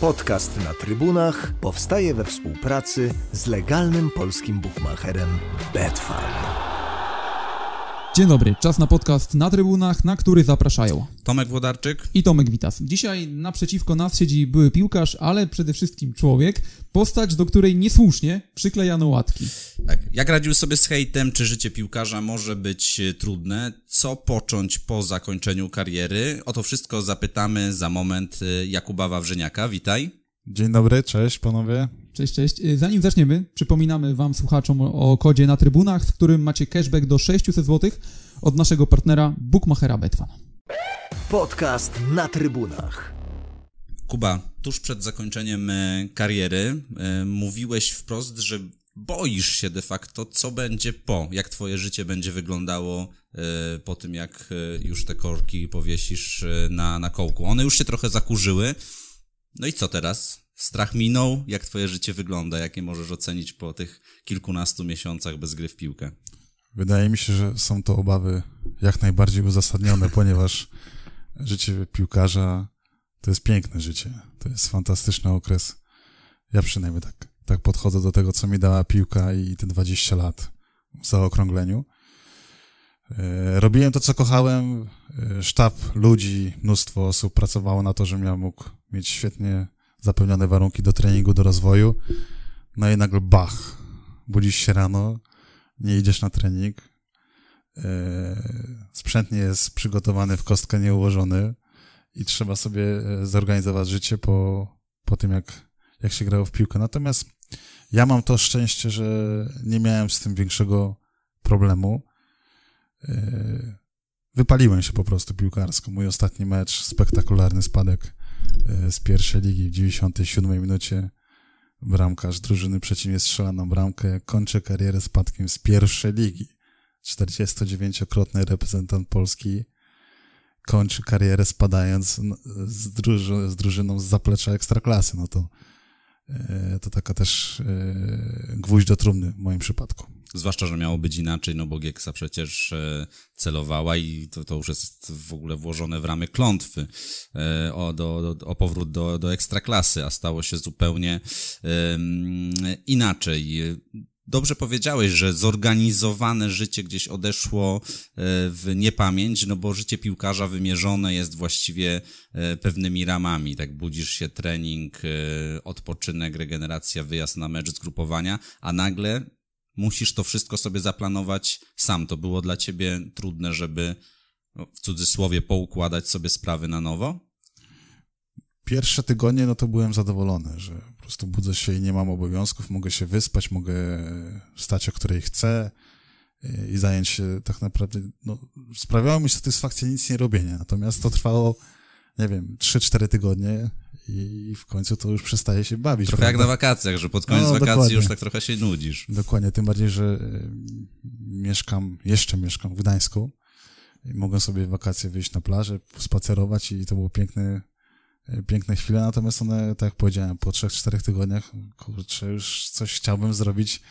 Podcast na trybunach powstaje we współpracy z legalnym polskim bookmacherem Betfair. Dzień dobry, czas na podcast na trybunach, na który zapraszają Tomek Włodarczyk i Tomek Witas. Dzisiaj naprzeciwko nas siedzi były piłkarz, ale przede wszystkim człowiek, postać, do której niesłusznie przyklejano łatki. Tak. Jak radził sobie z hejtem? Czy życie piłkarza może być e, trudne? Co począć po zakończeniu kariery? O to wszystko zapytamy za moment e, Jakuba Wawrzyniaka. Witaj. Dzień dobry, cześć panowie. Cześć, cześć. Y, Zanim zaczniemy, przypominamy Wam, słuchaczom, o kodzie na trybunach, w którym macie cashback do 600 zł od naszego partnera Bookmachera Betfan. Podcast na trybunach. Kuba, tuż przed zakończeniem e, kariery e, mówiłeś wprost, że boisz się de facto, co będzie po, jak twoje życie będzie wyglądało e, po tym, jak e, już te korki powiesisz e, na, na kołku. One już się trochę zakurzyły. No i co teraz? Strach minął? Jak twoje życie wygląda? Jakie możesz ocenić po tych kilkunastu miesiącach bez gry w piłkę? Wydaje mi się, że są to obawy jak najbardziej uzasadnione, ponieważ życie piłkarza to jest piękne życie. To jest fantastyczny okres. Ja przynajmniej tak, tak podchodzę do tego, co mi dała piłka i te 20 lat w zaokrągleniu. E, Robiłem to, co kochałem. E, Sztab ludzi, mnóstwo osób pracowało na to, żebym ja mógł mieć świetnie zapewnione warunki do treningu, do rozwoju. No i nagle bach, budzisz się rano, nie idziesz na trening, e, sprzęt nie jest przygotowany, w kostkę nie ułożony i trzeba sobie e, zorganizować życie po, po tym, jak, jak się grało w piłkę. Natomiast ja mam to szczęście, że nie miałem z tym większego problemu. E, Wypaliłem się po prostu piłkarsko. Mój ostatni mecz, spektakularny spadek z pierwszej ligi w 97 minucie. Bramkarz drużyny przeciwnie strzela na bramkę, kończy karierę spadkiem z pierwszej ligi. 49-krotny reprezentant Polski kończy karierę spadając z, druży- z drużyną z zaplecza ekstraklasy. No to, e, to taka też e, gwóźdź do trumny w moim przypadku. Zwłaszcza, że miało być inaczej, no bo Gieksa przecież e, celowała i to, to już jest w ogóle włożone w ramy klątwy e, o, do, o powrót do, do ekstraklasy, a stało się zupełnie inaczej. Dobrze powiedziałeś, że zorganizowane życie gdzieś odeszło e, w niepamięć, no bo życie piłkarza wymierzone jest właściwie e, pewnymi ramami. Tak, budzisz się, trening, e, odpoczynek, regeneracja, wyjazd na mecz, zgrupowania, a nagle musisz to wszystko sobie zaplanować sam. To było dla ciebie trudne, żeby no, w cudzysłowie poukładać sobie sprawy na nowo? Pierwsze tygodnie, no to byłem zadowolony, że prostu budzę się i nie mam obowiązków, mogę się wyspać, mogę wstać o której chcę y, i zająć się tak naprawdę, no, sprawiało mi satysfakcję nic nie robienie, natomiast to trwało, nie wiem, 3-4 tygodnie i w końcu to już przestaje się bawić. Trochę jak prawda? na wakacjach, że pod koniec No, wakacji dokładnie. już tak trochę się nudzisz. Dokładnie, tym bardziej, że y, mieszkam, jeszcze mieszkam w Gdańsku i mogłem sobie wakacje wyjść na plażę, spacerować i to było piękne, piękne chwile, natomiast one, tak jak powiedziałem, po trzech, czterech tygodniach, kurczę, już coś chciałbym zrobić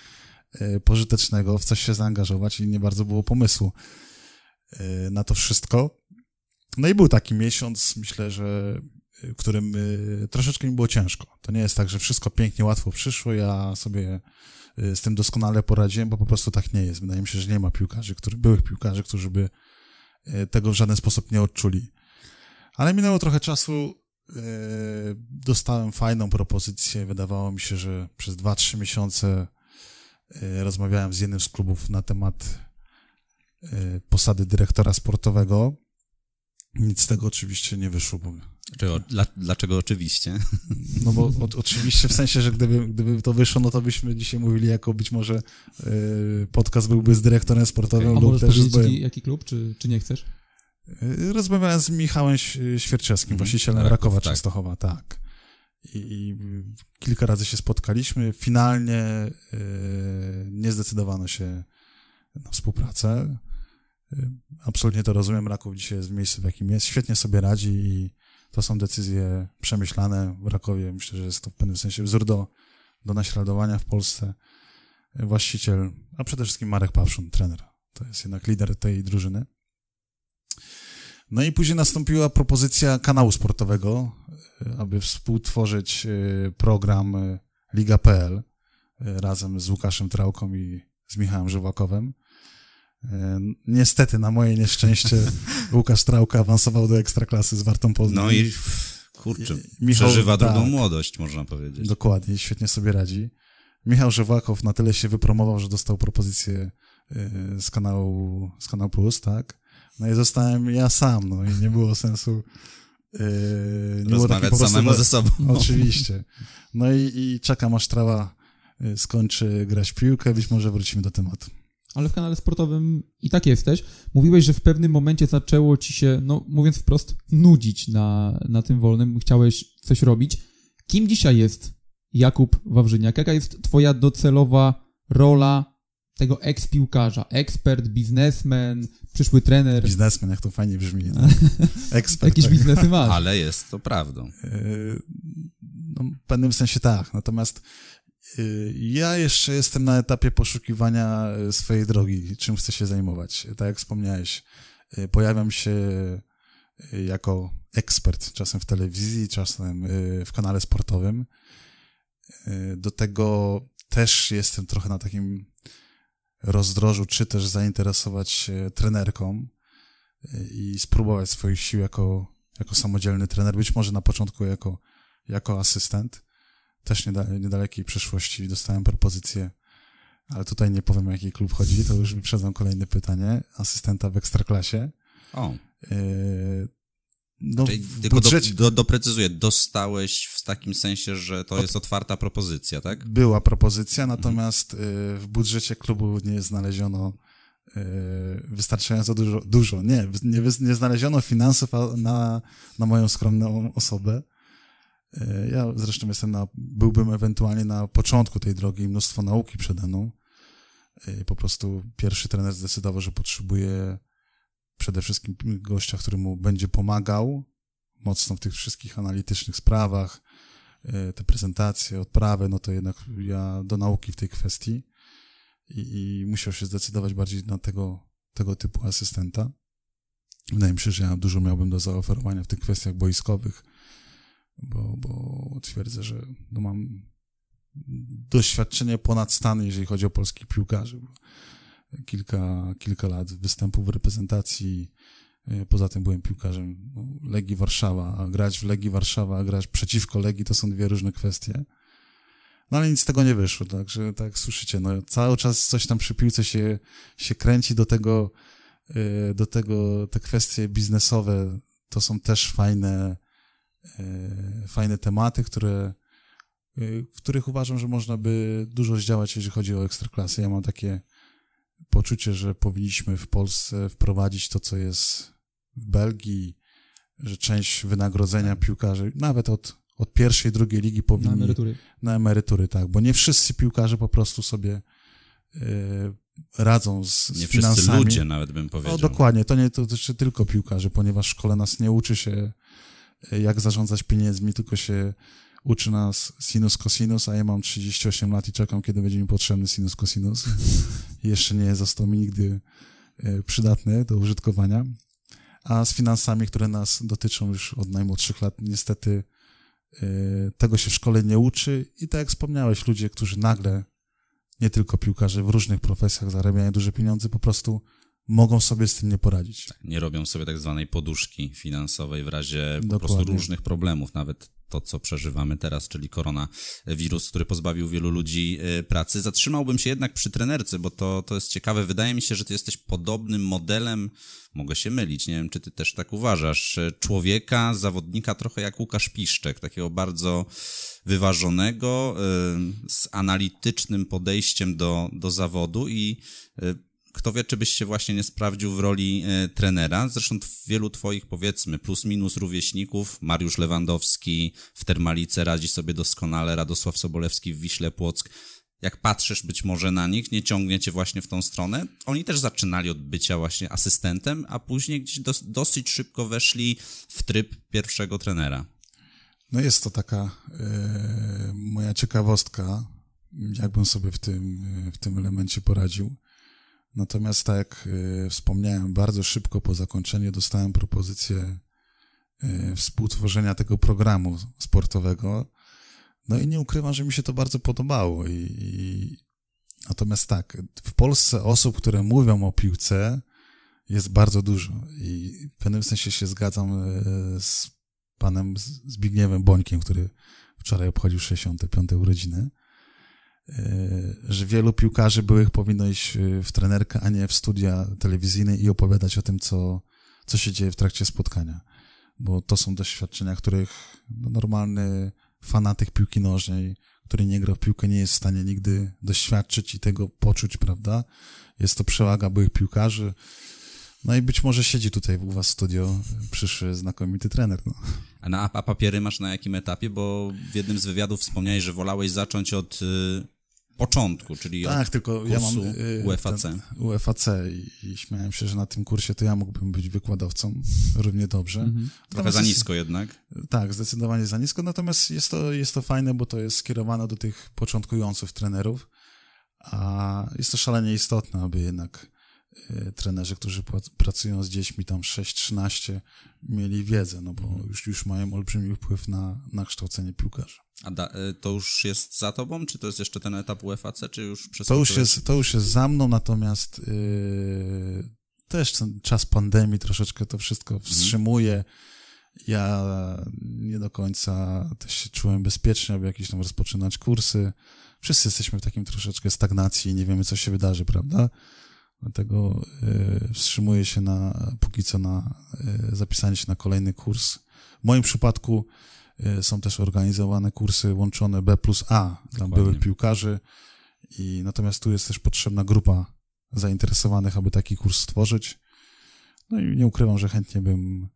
y, pożytecznego, w coś się zaangażować i nie bardzo było pomysłu y, na to wszystko. No i był taki miesiąc, myślę, że w którym troszeczkę mi było ciężko. To nie jest tak, że wszystko pięknie, łatwo przyszło, ja sobie z tym doskonale poradziłem, bo po prostu tak nie jest. Wydaje mi się, że nie ma piłkarzy, którzy, byłych piłkarzy, którzy by tego w żaden sposób nie odczuli. Ale minęło trochę czasu, dostałem fajną propozycję. Wydawało mi się, że przez 2-3 miesiące y, rozmawiałem z jednym z klubów na temat y, posady dyrektora sportowego. Nic z tego oczywiście nie wyszło, bo Dlaczego, dla, dlaczego oczywiście? no bo o, oczywiście w sensie, że gdyby, gdyby to wyszło, no to byśmy dzisiaj mówili jako być może y, podcast byłby z dyrektorem sportowym A lub też z bojem. jaki, jaki klub, czy, czy nie chcesz? Y, Rozmawiałem z Michałem Świerczewskim, Mhm. właścicielem Rakowa tak. Częstochowa, tak. I, I kilka razy się spotkaliśmy. Finalnie y, nie zdecydowano się na współpracę. Y, absolutnie to rozumiem. Raków dzisiaj jest w miejscu, w jakim jest. Świetnie sobie radzi i to są decyzje przemyślane w Rakowie. Myślę, że jest to w pewnym sensie wzór do, do naśladowania w Polsce. Y, Właściciel, a przede wszystkim Marek Pawszun, trener. To jest jednak lider tej drużyny. No i później nastąpiła propozycja kanału sportowego, e, aby współtworzyć e, program e, Liga.pl razem z Łukaszem Trałką i z Michałem Żywakowem. Niestety, na moje nieszczęście, Łukasz Trałka awansował do Ekstraklasy z Wartą Poznań. No i kurczę, Michał- przeżywa drugą tak. młodość, można powiedzieć. Dokładnie, świetnie sobie radzi. Michał Żywłakow na tyle się wypromował, że dostał propozycję z kanału, z kanału Plus, tak? No i zostałem ja sam, no i nie było sensu y, nie było Rozmawiać prostu- samemu ze sobą. Oczywiście. No i, i czekam aż trawa y, skończy grać w piłkę, być może wrócimy do tematu. Ale w kanale sportowym i tak jesteś. Mówiłeś, że w pewnym momencie zaczęło ci się, no mówiąc wprost, nudzić na, na tym wolnym. Chciałeś coś robić. Kim dzisiaj jest Jakub Wawrzyniak? Jaka jest twoja docelowa rola tego eks-piłkarza? Ekspert, biznesmen, przyszły trener? Biznesmen, jak to fajnie brzmi. Tak? Ekspert. Jakieś tak. biznesy masz. Ale jest to prawdą. Yy, No, w pewnym sensie tak. Natomiast yy, ja jeszcze jestem na etapie poszukiwania yy, swojej drogi, czym chcę się zajmować. Tak jak wspomniałeś, pojawiam się jako ekspert, czasem w telewizji, czasem w kanale sportowym. Do tego też jestem trochę na takim rozdrożu, czy też zainteresować się trenerką yy, i spróbować swoich sił jako, jako samodzielny trener, być może na początku jako, jako asystent. Też nieda- niedalekiej przyszłości dostałem propozycję, ale tutaj nie powiem o jaki klub chodzi, to już wyprzedzam kolejne pytanie, asystenta w Ekstraklasie. O, Yy, No, czyli tylko do, do, doprecyzuję, dostałeś w takim sensie, że to Od- jest otwarta propozycja, tak? była propozycja, natomiast yy, w budżecie klubu nie znaleziono yy, wystarczająco dużo, dużo. Nie, nie, nie znaleziono finansów na, na moją skromną osobę. Yy, Ja zresztą jestem na, byłbym ewentualnie na początku tej drogi, mnóstwo nauki przede mną. Po prostu pierwszy trener zdecydował, że potrzebuje przede wszystkim gościa, który mu będzie pomagał mocno w tych wszystkich analitycznych sprawach, yy, te prezentacje, odprawy, no to jednak ja do nauki w tej kwestii i, i musiał się zdecydować bardziej na tego, tego typu asystenta. Wydaje mi się, że ja dużo miałbym do zaoferowania w tych kwestiach boiskowych, bo, bo twierdzę, że no mam doświadczenie ponad stan, jeżeli chodzi o polskich piłkarzy. Kilka, kilka lat występów w reprezentacji. e, Poza tym byłem piłkarzem Legii Warszawa, a grać w Legii Warszawa, a grać przeciwko Legii to są dwie różne kwestie. No ale nic z tego nie wyszło, także tak słyszycie, no cały czas coś tam przy piłce się, się kręci do tego, e, do tego te kwestie biznesowe to są też fajne, e, fajne tematy, które, w których uważam, że można by dużo zdziałać, jeżeli chodzi o ekstraklasy. Ja mam takie poczucie, że powinniśmy w Polsce wprowadzić to, co jest w Belgii, że część wynagrodzenia piłkarzy, nawet od, od pierwszej, drugiej ligi Na powinni emerytury. na emerytury, tak, bo nie wszyscy piłkarze po prostu sobie e, radzą z, z Nie wszyscy finansami. ludzie nawet bym powiedział. No dokładnie, to nie to dotyczy tylko piłkarzy, ponieważ w szkole nas nie uczy się e, jak zarządzać pieniędzmi, tylko się uczy nas sinus, cosinus, a ja mam 38 lat i czekam, kiedy będzie mi potrzebny sinus, cosinus. Jeszcze nie został mi nigdy e, przydatny do użytkowania. A z finansami, które nas dotyczą już od najmłodszych lat, niestety e, tego się w szkole nie uczy i tak jak wspomniałeś, ludzie, którzy nagle, nie tylko piłkarze, w różnych profesjach zarabiają duże pieniądze, po prostu mogą sobie z tym nie poradzić. Nie robią sobie tak zwanej poduszki finansowej w razie po prostu Dokładnie. różnych problemów, nawet to, co przeżywamy teraz, czyli koronawirus, który pozbawił wielu ludzi e, pracy. Zatrzymałbym się jednak przy trenerce, bo to, to jest ciekawe. Wydaje mi się, że ty jesteś podobnym modelem, mogę się mylić, nie wiem, czy ty też tak uważasz, e, człowieka, zawodnika trochę jak Łukasz Piszczek, takiego bardzo wyważonego, e, z analitycznym podejściem do, do zawodu i kto wie, czy byś się właśnie nie sprawdził w roli e, trenera. Zresztą wielu twoich, powiedzmy, plus minus rówieśników, Mariusz Lewandowski w Termalice radzi sobie doskonale, Radosław Sobolewski w Wiśle Płock. Jak patrzysz być może na nich, nie ciągnie cię właśnie w tą stronę. Oni też zaczynali od bycia właśnie asystentem, a później gdzieś dos- dosyć szybko weszli w tryb pierwszego trenera. No jest to taka e, moja ciekawostka, jakbym sobie w tym, e, w tym elemencie poradził. Natomiast tak jak y, wspomniałem, bardzo szybko po zakończeniu dostałem propozycję y, współtworzenia tego programu sportowego. No i nie ukrywam, że mi się to bardzo podobało. I, i... Natomiast tak, w Polsce osób, które mówią o piłce, jest bardzo dużo. I w pewnym sensie się zgadzam y, z panem Zbigniewem Bońkiem, który wczoraj obchodził 65. urodziny. E, że wielu piłkarzy byłych powinno iść e, w trenerkę, a nie w studia telewizyjne i opowiadać o tym, co, co się dzieje w trakcie spotkania. Bo to są doświadczenia, których no, normalny fanatyk piłki nożnej, który nie gra w piłkę, nie jest w stanie nigdy doświadczyć i tego poczuć, prawda? Jest to przewaga byłych piłkarzy. No i być może siedzi tutaj u was studio przyszły znakomity trener. No. A, na, a papiery masz na jakim etapie? Bo w jednym z wywiadów wspomniałeś, że wolałeś zacząć od y, początku, czyli tak, tylko ja mam y, UFAC. UFAC i, i, śmiałem się, że na tym kursie to ja mógłbym być wykładowcą równie dobrze. Mhm. Trochę za nisko jednak. Tak, zdecydowanie za nisko, natomiast jest to, jest to fajne, bo to jest skierowane do tych początkujących trenerów, a jest to szalenie istotne, aby jednak trenerzy, którzy pracują z dziećmi tam 6-13 mieli wiedzę, no bo mhm. już, już mają olbrzymi wpływ na, na kształcenie piłkarzy. A da, y, to już jest za tobą, czy to jest jeszcze ten etap UFAC, czy już przez to już jest To już jest za mną, natomiast yy, też ten czas pandemii troszeczkę to wszystko mhm. wstrzymuje. Ja nie do końca też się czułem bezpiecznie, aby jakieś tam rozpoczynać kursy. Wszyscy jesteśmy w takim troszeczkę stagnacji i nie wiemy, co się wydarzy, prawda? Dlatego y, wstrzymuję się na, póki co na y, zapisanie się na kolejny kurs. W moim przypadku y, są też organizowane kursy łączone B plus A dla byłych piłkarzy. I natomiast tu jest też potrzebna grupa zainteresowanych, aby taki kurs stworzyć. No i nie ukrywam, że chętnie bym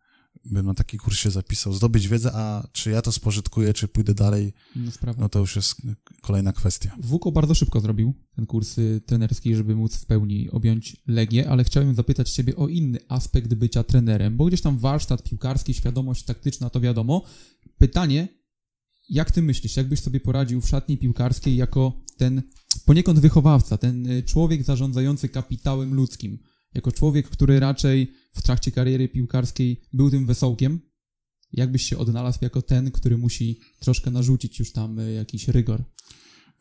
bym na taki kurs się zapisał, zdobyć wiedzę, a czy ja to spożytkuję, czy pójdę dalej, no, no to już jest kolejna kwestia. Wuko bardzo szybko zrobił ten kurs y, trenerski, żeby móc w pełni objąć Legię, ale chciałem zapytać Ciebie o inny aspekt bycia trenerem, bo gdzieś tam warsztat piłkarski, świadomość taktyczna, to wiadomo. Pytanie, jak Ty myślisz, jakbyś sobie poradził w szatni piłkarskiej jako ten poniekąd wychowawca, ten y, człowiek zarządzający kapitałem ludzkim, jako człowiek, który raczej w trakcie kariery piłkarskiej był tym wesołkiem, jakbyś się odnalazł jako ten, który musi troszkę narzucić już tam e, jakiś rygor?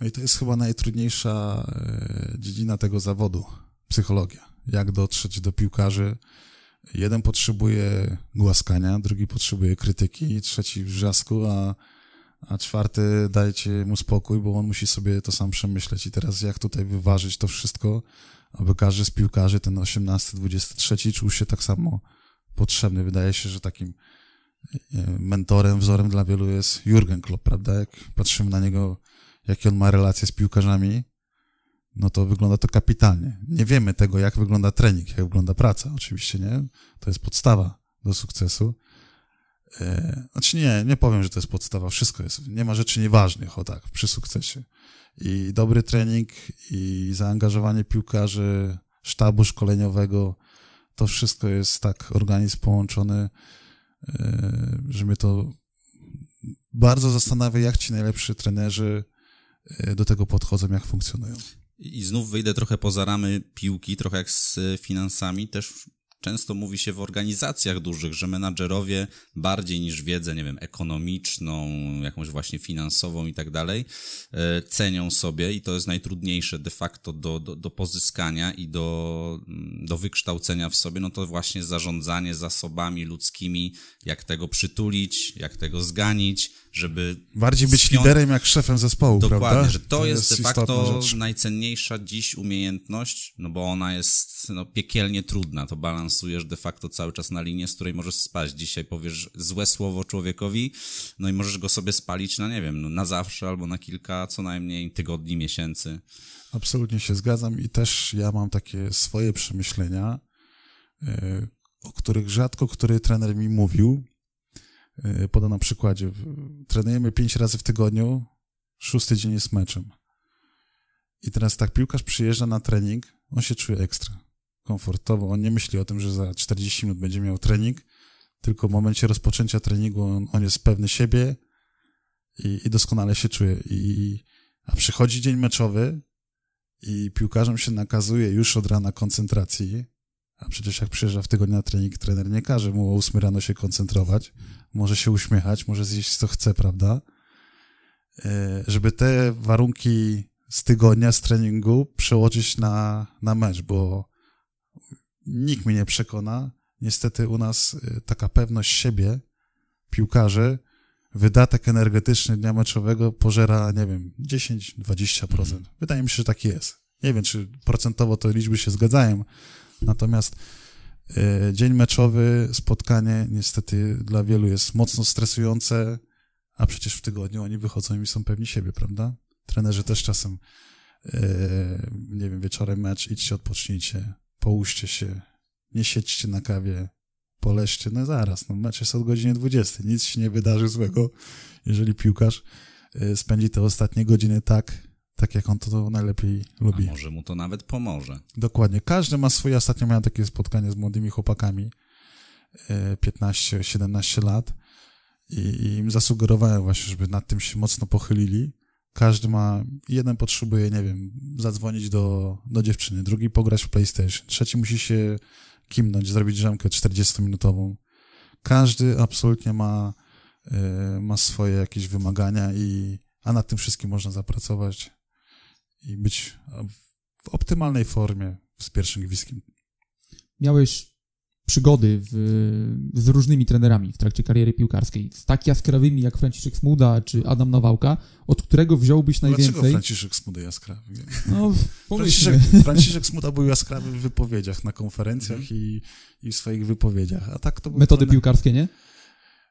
No i to jest chyba najtrudniejsza e, dziedzina tego zawodu psychologia. Jak dotrzeć do piłkarzy. Jeden potrzebuje głaskania, drugi potrzebuje krytyki, trzeci wrzasku, a, a czwarty dajcie mu spokój, bo on musi sobie to sam przemyśleć. I teraz jak tutaj wyważyć to wszystko, aby każdy z piłkarzy, ten 18, 23, czuł się tak samo potrzebny. Wydaje się, że takim e, mentorem, wzorem dla wielu jest Jurgen Klopp, prawda? Jak patrzymy na niego, jakie on ma relacje z piłkarzami, no to wygląda to kapitalnie. Nie wiemy tego, jak wygląda trening, jak wygląda praca, oczywiście, nie? To jest podstawa do sukcesu. E, znaczy nie, nie powiem, że to jest podstawa, wszystko jest, nie ma rzeczy nieważnych, o tak, przy sukcesie i dobry trening, i zaangażowanie piłkarzy, sztabu szkoleniowego, to wszystko jest tak organizm połączony, e, że mnie to bardzo zastanawia, jak ci najlepsi trenerzy e, do tego podchodzą, jak funkcjonują. I znów wyjdę trochę poza ramy piłki, trochę jak z finansami. Też często mówi się w organizacjach dużych, że menadżerowie bardziej niż wiedzę, nie wiem, ekonomiczną, jakąś właśnie finansową i tak dalej, e, cenią sobie i to jest najtrudniejsze de facto do, do, do pozyskania i do, mm, do wykształcenia w sobie, no to właśnie zarządzanie zasobami ludzkimi, jak tego przytulić, jak tego zganić, żeby... Bardziej być liderem jak szefem zespołu, Dokładnie, prawda? że to, to jest, jest de facto najcenniejsza dziś umiejętność, no bo ona jest no, piekielnie trudna, to balansujesz de facto cały czas na linię, z której możesz spaść. Dzisiaj powiesz złe słowo człowiekowi, no i możesz go sobie spalić na, nie wiem, no, na zawsze albo na kilka co najmniej tygodni, miesięcy. Absolutnie się zgadzam i też ja mam takie swoje przemyślenia, yy, o których rzadko który trener mi mówił, E, podam na przykładzie. Trenujemy pięć razy w tygodniu, szósty dzień jest meczem. I teraz tak, piłkarz przyjeżdża na trening, on się czuje ekstra, komfortowo. On nie myśli o tym, że za 40 minut będzie miał trening, tylko w momencie rozpoczęcia treningu on, on jest pewny siebie i, i, doskonale się czuje. I, a przychodzi dzień meczowy I piłkarzom się nakazuje już od rana koncentracji, a przecież jak przyjeżdża w tygodniu na trening, trener nie każe mu o 8 rano się koncentrować, może się uśmiechać, może zjeść co chce, prawda? E, żeby te warunki z tygodnia, z treningu przełożyć na, na mecz, bo nikt mnie nie przekona. Niestety u nas e, taka pewność siebie piłkarzy, wydatek energetyczny dnia meczowego pożera, nie wiem, 10-20%. Wydaje mi się, że tak jest. Nie wiem, czy procentowo to liczby się zgadzają, natomiast dzień meczowy, spotkanie niestety dla wielu jest mocno stresujące, a przecież w tygodniu oni wychodzą i są pewni siebie, prawda? Trenerzy też czasem, y, nie wiem, wieczorem mecz, idźcie, odpocznijcie, połóżcie się, nie siedźcie na kawie, poleżcie, no zaraz, no mecz jest od godziny 20, nic się nie wydarzy złego, jeżeli piłkarz y, spędzi te ostatnie godziny tak, tak jak on to najlepiej lubi. A może mu to nawet pomoże. Dokładnie. Każdy ma swoje. Ostatnio miałem takie spotkanie z młodymi chłopakami, 15-17 lat i, i im zasugerowałem właśnie, żeby nad tym się mocno pochylili. Każdy ma, jeden potrzebuje, nie wiem, zadzwonić do, do dziewczyny, drugi pograć w PlayStation, trzeci musi się kimnąć, zrobić drzemkę 40-minutową. Każdy absolutnie ma, y, ma swoje jakieś wymagania i, a nad tym wszystkim można zapracować i być w optymalnej formie z pierwszym gwizdkiem. Miałeś przygody w, z różnymi trenerami w trakcie kariery piłkarskiej, z tak jaskrawymi jak Franciszek Smuda czy Adam Nawałka, od którego wziąłbyś najwięcej? Dlaczego Franciszek Smuda jaskrawy? No, Franciszek, Franciszek Smuda był jaskrawy w wypowiedziach na konferencjach mm. i, i w swoich wypowiedziach, a tak to Metody piłkarskie, nie?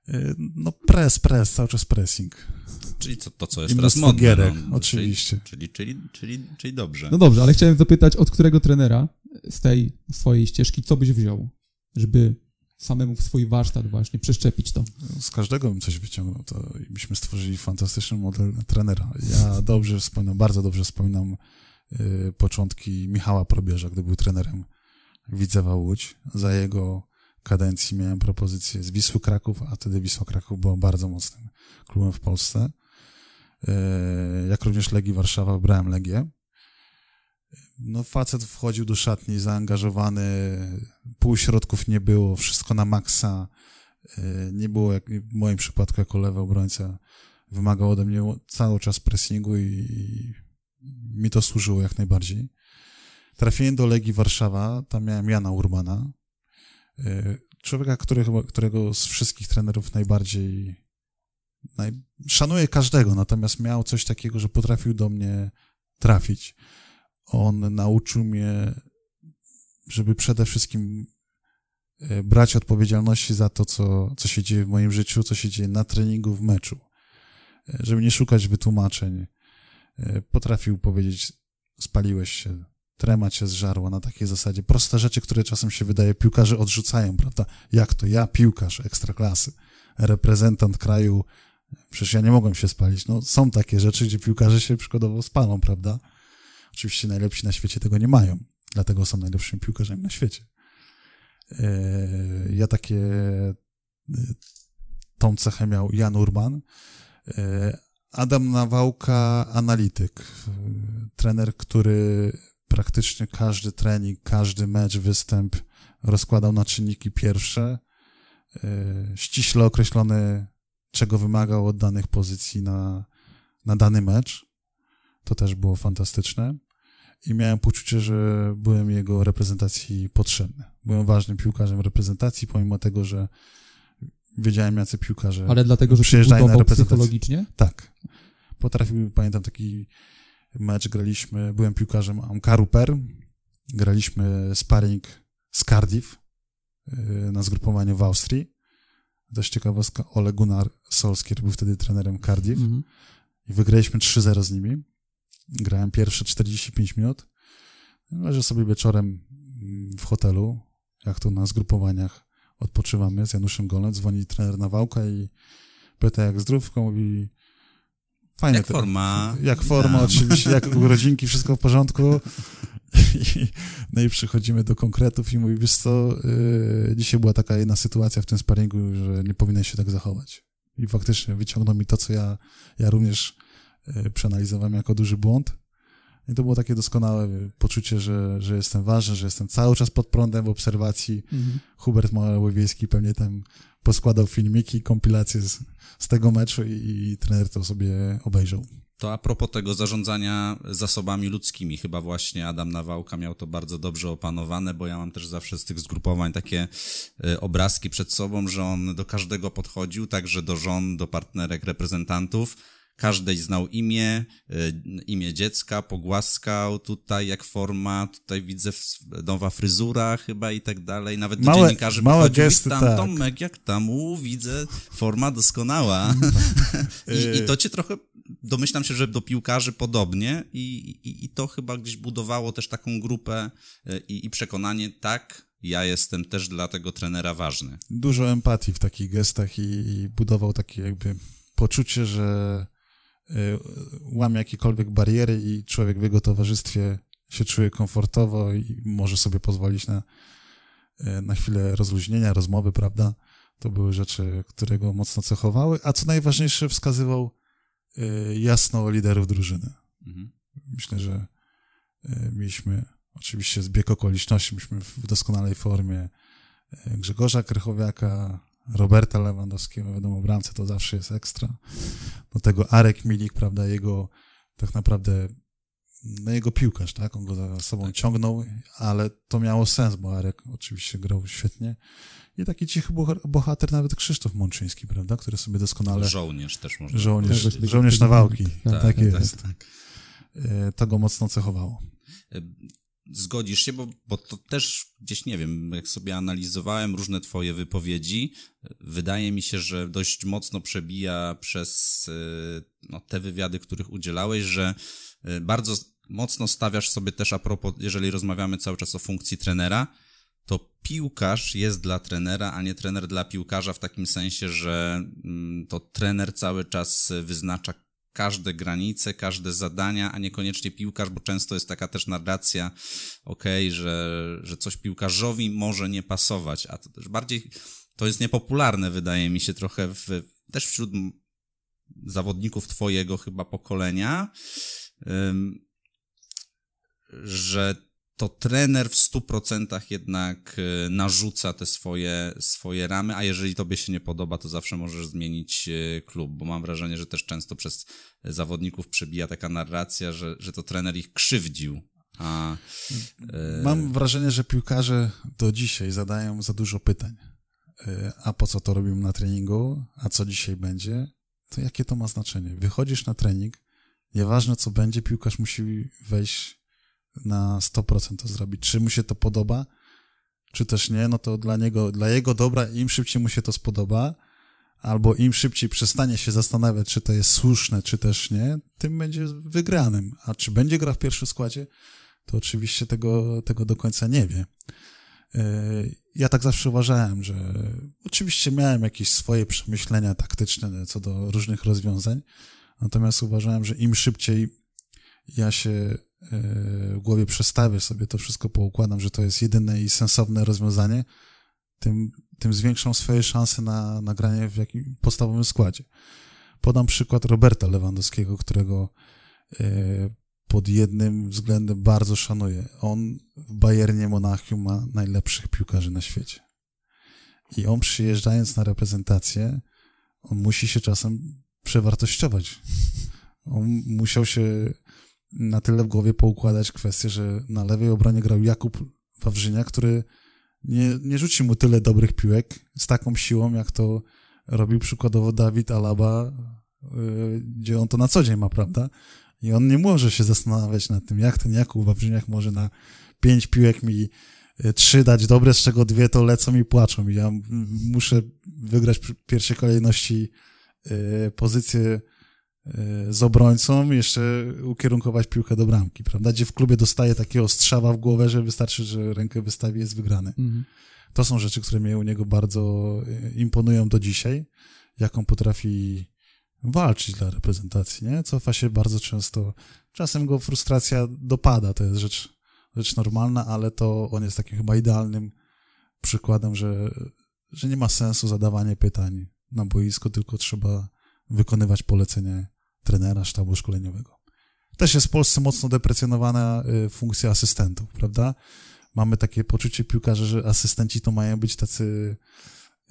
Y, no press, press, cały czas pressing. Czyli to, to co jest I teraz modne. Gierek, no, oczywiście. Czyli, czyli, czyli, czyli, dobrze. No dobrze, ale chciałem zapytać, od którego trenera z tej swojej ścieżki, co byś wziął, żeby samemu w swój warsztat właśnie przeszczepić to? Z każdego bym coś wyciągnął, to byśmy stworzyli fantastyczny model trenera. Ja dobrze wspominam, bardzo dobrze wspominam y, początki Michała Probierza, gdy był trenerem Widzewa Łódź. Za jego kadencji miałem propozycję z Wisły Kraków, a wtedy Wisła Kraków była bardzo mocnym klubem w Polsce. E, jak również Legii Warszawa, brałem Legię. No facet wchodził do szatni zaangażowany, półśrodków nie było, wszystko na maksa. E, nie było, jak w moim przypadku jako lewy obrońca, wymagał ode mnie cały czas pressingu i mi to służyło jak najbardziej. Trafiłem do Legii Warszawa, tam miałem Jana Urbana, człowieka, którego, którego z wszystkich trenerów najbardziej naj... szanuję każdego, natomiast miał coś takiego, że potrafił do mnie trafić. On nauczył mnie, żeby przede wszystkim e, brać odpowiedzialności za to, co, co się dzieje w moim życiu, co się dzieje na treningu, w meczu. E, żeby nie szukać wytłumaczeń. Potrafił powiedzieć, spaliłeś się, trema cię zżarła na takiej zasadzie. Proste rzeczy, które czasem się wydaje, piłkarze odrzucają, prawda? Jak to? Ja, piłkarz ekstraklasy, reprezentant kraju, przecież ja nie mogłem się spalić. No, są takie rzeczy, gdzie piłkarze się przykładowo spalą, prawda? Oczywiście najlepsi na świecie tego nie mają, dlatego są najlepszymi piłkarzami na świecie. E, ja takie, e, tą cechę miał Jan Urban, e, Adam Nawałka, analityk, trener, który praktycznie każdy trening, każdy mecz, występ rozkładał na czynniki pierwsze, ściśle określony czego wymagał od danych pozycji na, na dany mecz. To też było fantastyczne. I miałem poczucie, że byłem jego reprezentacji potrzebny. Byłem ważnym piłkarzem reprezentacji, pomimo tego, że wiedziałem, jacy piłkarze Ale dlatego, że przyjeżdżają na reprezentację. psychologicznie? Tak. Potrafił, pamiętam taki mecz, graliśmy, byłem piłkarzem Amkaru Per, graliśmy sparring z Cardiff y, na zgrupowaniu w Austrii Dość ciekawostka, Ole Gunnar Solskier był wtedy trenerem Cardiff mm -hmm. i wygraliśmy 3-0 z nimi. Grałem pierwsze 45 minut. Leżę sobie wieczorem w hotelu, jak tu na zgrupowaniach odpoczywamy z Januszem Golem, dzwoni trener Nawałka i pyta jak zdrówką, mówi fajnie. Jak forma. Jak forma, oczywiście, jak urodzinki, wszystko w porządku. I, no i przychodzimy do konkretów i mówi, wiesz co, yy, dzisiaj była taka jedna sytuacja w tym sparingu, że nie powinien się tak zachować. I faktycznie wyciągnął mi to, co ja, ja również yy, przeanalizowałem jako duży błąd. I to było takie doskonałe poczucie, że, że jestem ważny, że jestem cały czas pod prądem w obserwacji. Mhm. Hubert Małowiejski pewnie tam poskładał filmiki, kompilacje z, z tego meczu i, i trener to sobie obejrzał. To a propos tego zarządzania zasobami ludzkimi, chyba właśnie Adam Nawałka miał to bardzo dobrze opanowane, bo ja mam też zawsze z tych zgrupowań takie y, obrazki przed sobą, że on do każdego podchodził, także do żon, do partnerek, reprezentantów, każdej znał imię, y, imię dziecka, pogłaskał tutaj jak forma, tutaj widzę nowa fryzura chyba i tak dalej, nawet do Małe- dziennikarzy małe gesty, i tam tak. Tomek, jak tam, u, widzę, forma doskonała. I, I to cię trochę, domyślam się, że do piłkarzy podobnie i, i, i to chyba gdzieś budowało też taką grupę y, i, i przekonanie, tak, ja jestem też dla tego trenera ważny. Dużo empatii w takich gestach i, i budował takie jakby poczucie, że y, łamie jakiekolwiek bariery i człowiek w jego towarzystwie się czuje komfortowo i może sobie pozwolić na, y, na chwilę rozluźnienia, rozmowy, prawda? To były rzeczy, które go mocno cechowały, a co najważniejsze wskazywał y, jasno liderów drużyny. Mhm. Myślę, że mieliśmy oczywiście zbieg okoliczności, myśmy w doskonałej formie Grzegorza Krychowiaka, Roberta Lewandowskiego, wiadomo, bramce to zawsze jest ekstra. Do tego Arek Milik, prawda, jego tak naprawdę, no jego piłkarz, tak, on go za sobą ciągnął, ale to miało sens, bo Arek oczywiście grał świetnie. I taki cichy boha- bohater, nawet Krzysztof Mączyński, prawda, który sobie doskonale... Żołnierz też można Żołnierz, Tak, żołnierz tego- nawałki, tak, tak, tak, jest. E, To go mocno cechowało. Zgodzisz się, bo, bo to też gdzieś nie wiem, jak sobie analizowałem różne Twoje wypowiedzi, wydaje mi się, że dość mocno przebija przez y, no, te wywiady, których udzielałeś, że y, bardzo mocno stawiasz sobie też a propos, jeżeli rozmawiamy cały czas o funkcji trenera, to piłkarz jest dla trenera, a nie trener dla piłkarza w takim sensie, że mm, to trener cały czas wyznacza każde granice, każde zadania, a niekoniecznie piłkarz, bo często jest taka też narracja, okej, że, że coś piłkarzowi może nie pasować, a to też bardziej to jest niepopularne, wydaje mi się, trochę w, też wśród zawodników twojego chyba pokolenia, że to trener w 100% jednak y, narzuca te swoje, swoje ramy, a jeżeli tobie się nie podoba, to zawsze możesz zmienić y, klub, bo mam wrażenie, że też często przez zawodników przebija taka narracja, że, że to trener ich krzywdził, a... y, Mam wrażenie, że piłkarze do dzisiaj zadają za dużo pytań. A po co to robimy na treningu? A co dzisiaj będzie? To jakie to ma znaczenie? Wychodzisz na trening, nieważne co będzie, piłkarz musi wejść na 100% to zrobić. Czy mu się to podoba, czy też nie, no to dla niego, dla jego dobra, im szybciej mu się to spodoba, albo im szybciej przestanie się zastanawiać, czy to jest słuszne, czy też nie, tym będzie wygranym. A czy będzie gra w pierwszym składzie, to oczywiście tego, tego do końca nie wie. Yy, Ja tak zawsze uważałem, że oczywiście miałem jakieś swoje przemyślenia taktyczne co do różnych rozwiązań, natomiast uważałem, że im szybciej ja się w głowie przestawię sobie to wszystko poukładam, że to jest jedyne i sensowne rozwiązanie, tym, tym zwiększą swoje szanse na nagranie w jakim podstawowym składzie. Podam przykład Roberta Lewandowskiego, którego yy, pod jednym względem bardzo szanuję. On w Bayernie Monachium ma najlepszych piłkarzy na świecie. I on przyjeżdżając na reprezentację, on musi się czasem przewartościować. On musiał się na tyle w głowie poukładać kwestię, że na lewej obronie grał Jakub Wawrzynia, który nie, nie rzuci mu tyle dobrych piłek z taką siłą, jak to robił przykładowo Dawid Alaba, yy, gdzie on to na co dzień ma, prawda? I on nie może się zastanawiać nad tym, jak ten Jakub Wawrzyniak może na pięć piłek mi y, trzy dać dobre, z czego dwie to lecą i płaczą. I ja muszę wygrać w pierwszej kolejności y, pozycję z obrońcą jeszcze ukierunkować piłkę do bramki, prawda? Gdzie w klubie dostaje takiego strzała w głowę, że wystarczy, że rękę wystawi, jest wygrany. Mhm. To są rzeczy, które mnie u niego bardzo y, imponują do dzisiaj, jaką potrafi walczyć dla reprezentacji, nie? Cofa się bardzo często. Czasem go frustracja dopada, to jest rzecz, rzecz normalna, ale to on jest takim chyba idealnym przykładem, że, że nie ma sensu zadawanie pytań na boisku, tylko trzeba wykonywać polecenie trenera, sztabu szkoleniowego. też jest w Polsce mocno deprecjonowana y, funkcja asystentów, prawda? Mamy takie poczucie piłkarza, że asystenci to mają być tacy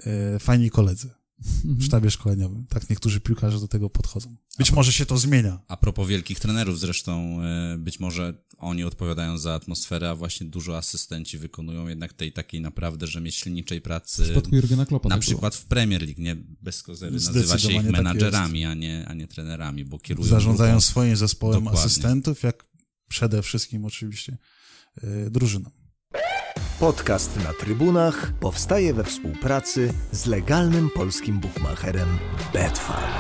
y, fajni koledzy w Mhm. sztabie szkoleniowym. Tak niektórzy piłkarze do tego podchodzą. Być może się to zmienia. A propos wielkich trenerów zresztą, e, być może oni odpowiadają za atmosferę, a właśnie dużo asystenci wykonują jednak tej takiej naprawdę rzemieślniczej W pracy. przypadku Jurgena Kloppa Na tak było. przykład w Premier League, nie? Bez kozery nazywa się ich tak menadżerami, a, nie, a nie trenerami, bo kierują Zarządzają grupą. swoim zespołem Dokładnie. asystentów, jak przede wszystkim oczywiście y, drużyną. Podcast na trybunach powstaje we współpracy z legalnym polskim bookmacherem Betfair.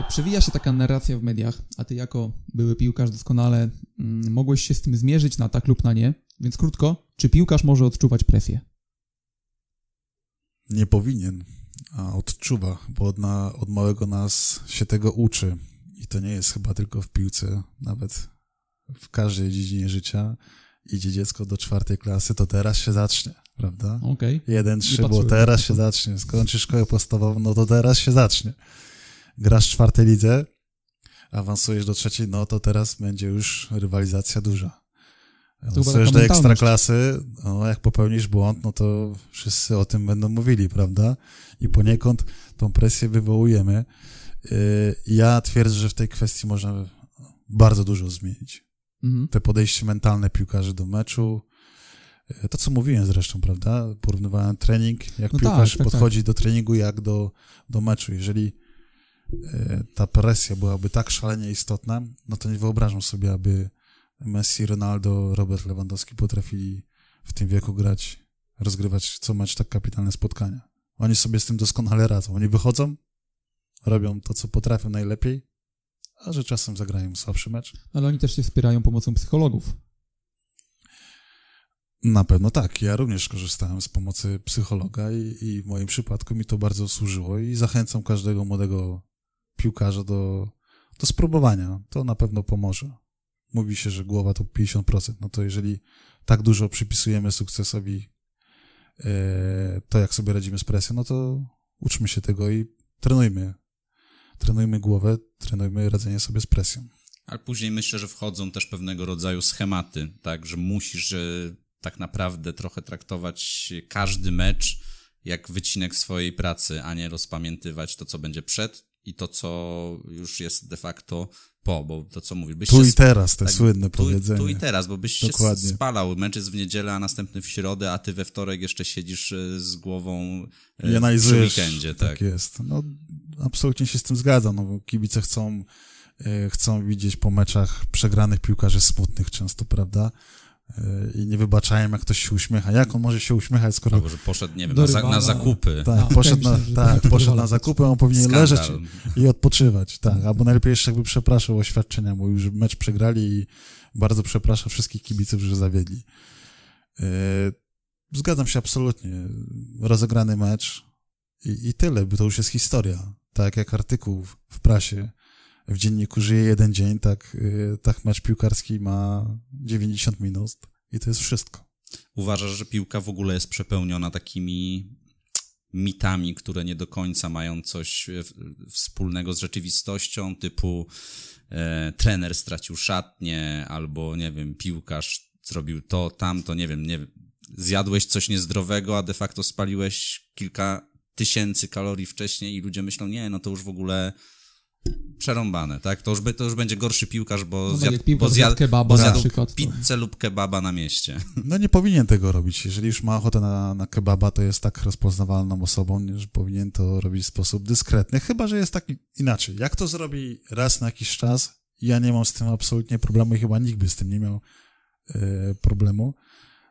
Y, Przewija się taka narracja w mediach, a ty jako były piłkarz doskonale mm, mogłeś się z tym zmierzyć na tak lub na nie. Więc krótko, czy piłkarz może odczuwać presję? Nie powinien, a odczuwa, bo od, na, od małego nas się tego uczy. I to nie jest chyba tylko w piłce, nawet w każdej dziedzinie życia. Idzie dziecko do czwartej klasy, to teraz się zacznie, prawda? Okej. Jeden, trzy, bo teraz się zacznie. Skończysz szkołę podstawową, no to teraz się zacznie. Grasz w czwartej lidze, awansujesz do trzeciej, no to teraz będzie już rywalizacja duża. Awansujesz do ekstraklasy, no jak popełnisz błąd, no to wszyscy o tym będą mówili, prawda? I poniekąd tą presję wywołujemy. Yy, Ja twierdzę, że w tej kwestii można bardzo dużo zmienić Mhm. te podejście mentalne piłkarzy do meczu. E, To, co mówiłem zresztą, prawda? Porównywałem trening, jak No piłkarz tak, tak, podchodzi do treningu, jak do, do meczu. Jeżeli e, ta presja byłaby tak szalenie istotna, no to nie wyobrażam sobie, aby Messi, Ronaldo, Robert Lewandowski potrafili w tym wieku grać, rozgrywać co mecz tak kapitalne spotkania. Oni sobie z tym doskonale radzą. Oni wychodzą, robią to, co potrafią najlepiej, a że czasem zagrają słabszy mecz, Ale oni też się wspierają pomocą psychologów. Na pewno tak. Ja również korzystałem z pomocy psychologa i, i w moim przypadku mi to bardzo służyło i zachęcam każdego młodego piłkarza do, do spróbowania. To na pewno pomoże. Mówi się, że głowa to 50%. No to jeżeli tak dużo przypisujemy sukcesowi e, to, jak sobie radzimy z presją, no to uczmy się tego i trenujmy. Trenujmy głowę, trenujmy radzenie sobie z presją. Ale później myślę, że wchodzą też pewnego rodzaju schematy, tak, że musisz e, tak naprawdę trochę traktować każdy mecz jak wycinek swojej pracy, a nie rozpamiętywać to, co będzie przed i to, co już jest de facto po, bo to, co mówisz, byś Tu i teraz, te tak, słynne tu, powiedzenie. tu i teraz, bo byś Dokładnie. się spalał. Mecz jest w niedzielę, a następny w środę, a ty we wtorek jeszcze siedzisz e, z głową e, przy analizujesz. weekendzie, tak. tak. jest. No, absolutnie się z tym zgadzam, no bo kibice chcą, e, chcą widzieć po meczach przegranych piłkarzy smutnych często, prawda? E, I nie wybaczają, jak ktoś się uśmiecha. Jak on może się uśmiechać, skoro Albo, że poszedł, nie wiem, na, za, na zakupy. tak, A, poszedł, na, tak, poszedł na zakupy, on powinien Skandal. leżeć i odpoczywać, tak. Albo najlepiej jeszcze jakby przepraszał oświadczenia, mówił, że mecz przegrali i bardzo przeprasza wszystkich kibiców, że zawiedli. E, Zgadzam się absolutnie. Rozegrany mecz i, i tyle, bo to już jest historia. Tak jak artykuł w prasie w dzienniku żyje jeden dzień, tak, e, tak mecz piłkarski ma 90 minut i to jest wszystko. Uważasz, że piłka w ogóle jest przepełniona takimi mitami, które nie do końca mają coś e, wspólnego z rzeczywistością, typu e, trener stracił szatnię, albo nie wiem, piłkarz zrobił to, tamto, nie wiem, nie zjadłeś coś niezdrowego, a de facto spaliłeś kilka tysięcy kalorii wcześniej i ludzie myślą, nie, no to już w ogóle przerąbane, tak? To już, be- to już będzie gorszy piłkarz, bo No zjadł, jak piłkarz bo zjadł zjadł, kebaba bo na zjadł przykład, to- pizzę lub kebaba na mieście. No nie powinien tego robić. Jeżeli już ma ochotę na, na kebaba, to jest tak rozpoznawalną osobą, że powinien to robić w sposób dyskretny. Chyba, że jest tak inaczej. Jak to zrobi raz na jakiś czas, ja nie mam z tym absolutnie problemu i chyba nikt by z tym nie miał e, problemu.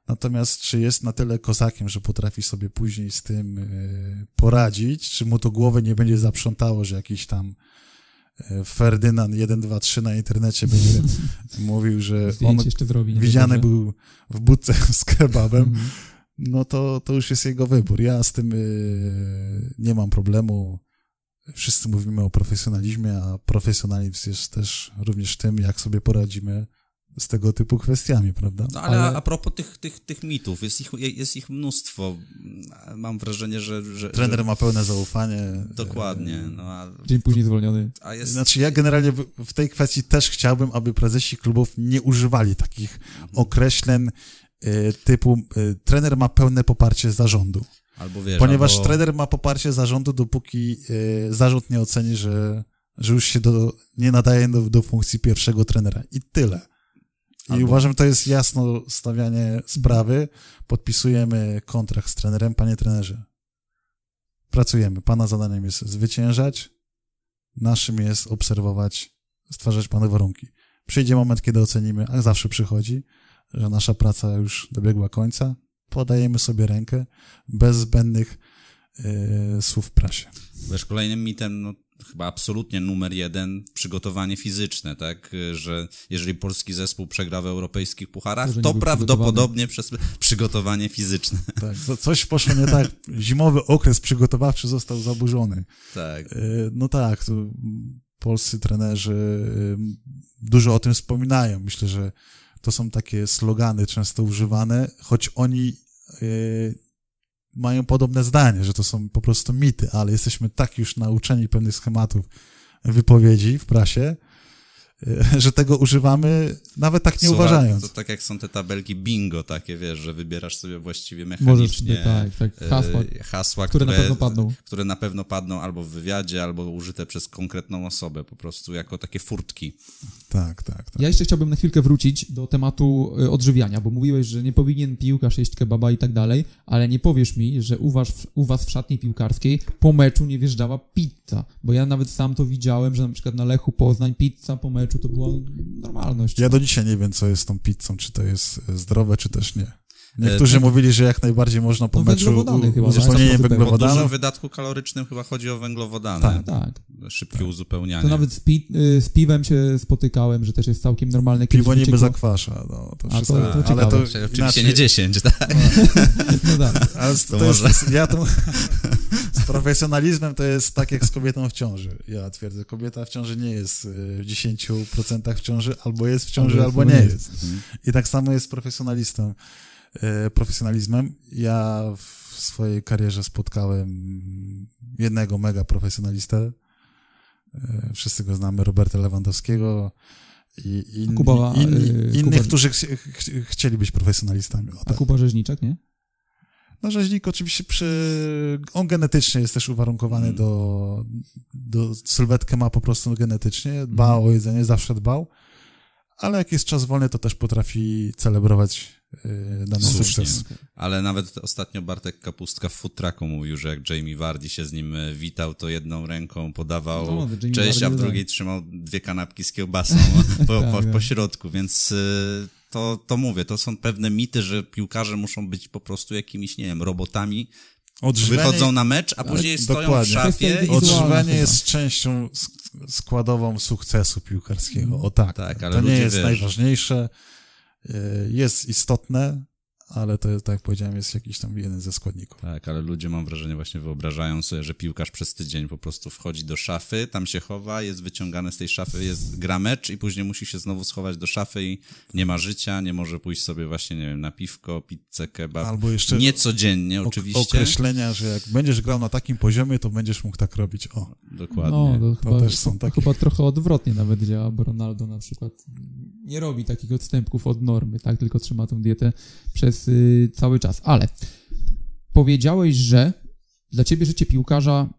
Natomiast czy jest na tyle kozakiem, że potrafi sobie później z tym e, poradzić, czy mu to głowę nie będzie zaprzątało, że jakiś tam Ferdynand 1, 2, 3 na internecie będzie mówił, że on zrobi. widziany był w budce z kebabem, Mhm. no to, to już jest jego wybór. Ja z tym y, nie mam problemu. Wszyscy mówimy o profesjonalizmie, a profesjonalizm jest też również tym, jak sobie poradzimy z tego typu kwestiami, prawda? No ale, Ale- a propos tych, tych, tych mitów, jest ich, jest ich mnóstwo. Mam wrażenie, że... że Trener że, ma pełne zaufanie. Dokładnie, no a, Dzień później zwolniony. a jest... Znaczy ja generalnie w- tej kwestii też chciałbym, aby prezesi klubów nie używali takich określeń e, typu e, trener ma pełne poparcie zarządu. Albo wiesz, Ponieważ albo, trener ma poparcie zarządu, dopóki e, zarząd nie oceni, że, że już się do, nie nadaje do, do funkcji pierwszego trenera. I tyle. I Albo- uważam, to jest jasno stawianie sprawy. Podpisujemy kontrakt z trenerem. Panie trenerze, pracujemy. Pana zadaniem jest zwyciężać. Naszym jest obserwować, stwarzać panu warunki. Przyjdzie moment, kiedy ocenimy, a zawsze przychodzi, że nasza praca już dobiegła końca. Podajemy sobie rękę bez zbędnych e, słów w prasie. Wiesz, kolejnym mitem, no, chyba absolutnie numer jeden, przygotowanie fizyczne, tak? Że jeżeli polski zespół przegra w europejskich pucharach, To, prawdopodobnie przez przygotowanie fizyczne. Tak, coś poszło nie tak. Zimowy okres przygotowawczy został zaburzony. Tak. E, No tak, to polscy trenerzy mm, dużo o tym wspominają. Myślę, że to są takie slogany często używane, choć oni e, mają podobne zdanie, że to są po prostu mity, ale jesteśmy tak już nauczeni pewnych schematów wypowiedzi w prasie, że tego używamy nawet tak nie Słuchaj, uważając. To tak jak są te tabelki bingo takie, wiesz, że wybierasz sobie właściwie mechanicznie sobie, tak, tak, e, hasła, hasła które na pewno padną. które na pewno padną albo w wywiadzie, albo użyte przez konkretną osobę, po prostu jako takie furtki. Tak, tak, tak. Ja jeszcze chciałbym na chwilkę wrócić do tematu y, odżywiania, bo mówiłeś, że nie powinien piłkarz jeść kebaba i tak dalej, ale nie powiesz mi, że u was, u was w szatni piłkarskiej po meczu nie wjeżdżała pizza, bo ja nawet sam to widziałem, że na przykład na Lechu Poznań pizza po meczu to była normalność. Ja do dzisiaj nie wiem, co jest z tą pizzą, czy to jest zdrowe, czy też nie. Niektórzy tak. mówili, że jak najbardziej można po No, meczu węglowodany chyba, uzupełnienie tak? Po węglowodanów. dużym wydatku kalorycznym chyba chodzi o węglowodany. Tak. Tak. Szybkie uzupełnianie. To nawet z, pi- y, z piwem się spotykałem, że też jest całkiem normalne. Piwo niby wyciekło- zakwasza, no, to A, to- to ale ciekawe. to Oczywiście inaczej, nie 10, tak? No tak. ale To to jest, może- ja to, z profesjonalizmem to jest tak jak z kobietą w ciąży. Ja twierdzę, kobieta w ciąży nie jest y, w 10% w ciąży, albo jest w ciąży, Albo albo jest, nie albo nie jest. I tak samo jest z profesjonalistą. E, profesjonalizmem. Ja w swojej karierze spotkałem jednego mega profesjonalistę. E, Wszyscy go znamy, Roberta Lewandowskiego i inni, Kuba, e, innych, Kuba- którzy ch ch chcieli być profesjonalistami. O, A tak. Kuba Rzeźniczek, nie? No rzeźnik oczywiście przy... On genetycznie jest też uwarunkowany Mm. do, do... Sylwetkę ma po prostu genetycznie, dba o jedzenie, zawsze dbał, ale jak jest czas wolny, to też potrafi celebrować dany Słusznie. sukces. Ale nawet ostatnio Bartek Kapustka w futraku mówił, że jak Jamie Vardy się z nim e, witał, to jedną ręką podawał No, Jamie cześć, a w tak. drugiej trzymał dwie kanapki z kiełbasą po, Tak, po, tak. po środku, więc e, to, to mówię, to są pewne mity, że piłkarze muszą być po prostu jakimiś, nie wiem, robotami, Odżywianie, wychodzą na mecz, a później stoją w dokładnie. szafie wizualna. Odżywianie chyba. jest częścią sk- składową sukcesu piłkarskiego. O tak. Tak, ale to nie jest wiesz- najważniejsze. Y, Jest istotne, ale to, tak jak powiedziałem, jest jakiś tam jeden ze składników. Tak, ale ludzie, mam wrażenie, właśnie wyobrażają sobie, że piłkarz przez tydzień po prostu wchodzi do szafy, tam się chowa, jest wyciągany z tej szafy, jest gra mecz i później musi się znowu schować do szafy i nie ma życia, nie może pójść sobie właśnie, nie wiem, na piwko, pizzę, kebab. Albo jeszcze Nie codziennie, ok- oczywiście. określenia, że jak będziesz grał na takim poziomie, to będziesz mógł tak robić. O, Dokładnie. No, to, chyba, też są to takie- chyba trochę odwrotnie nawet działa, bo Ronaldo na przykład nie robi takich odstępków od normy, tak? Tylko trzyma tą dietę przez y, cały czas. Ale powiedziałeś, że dla ciebie życie piłkarza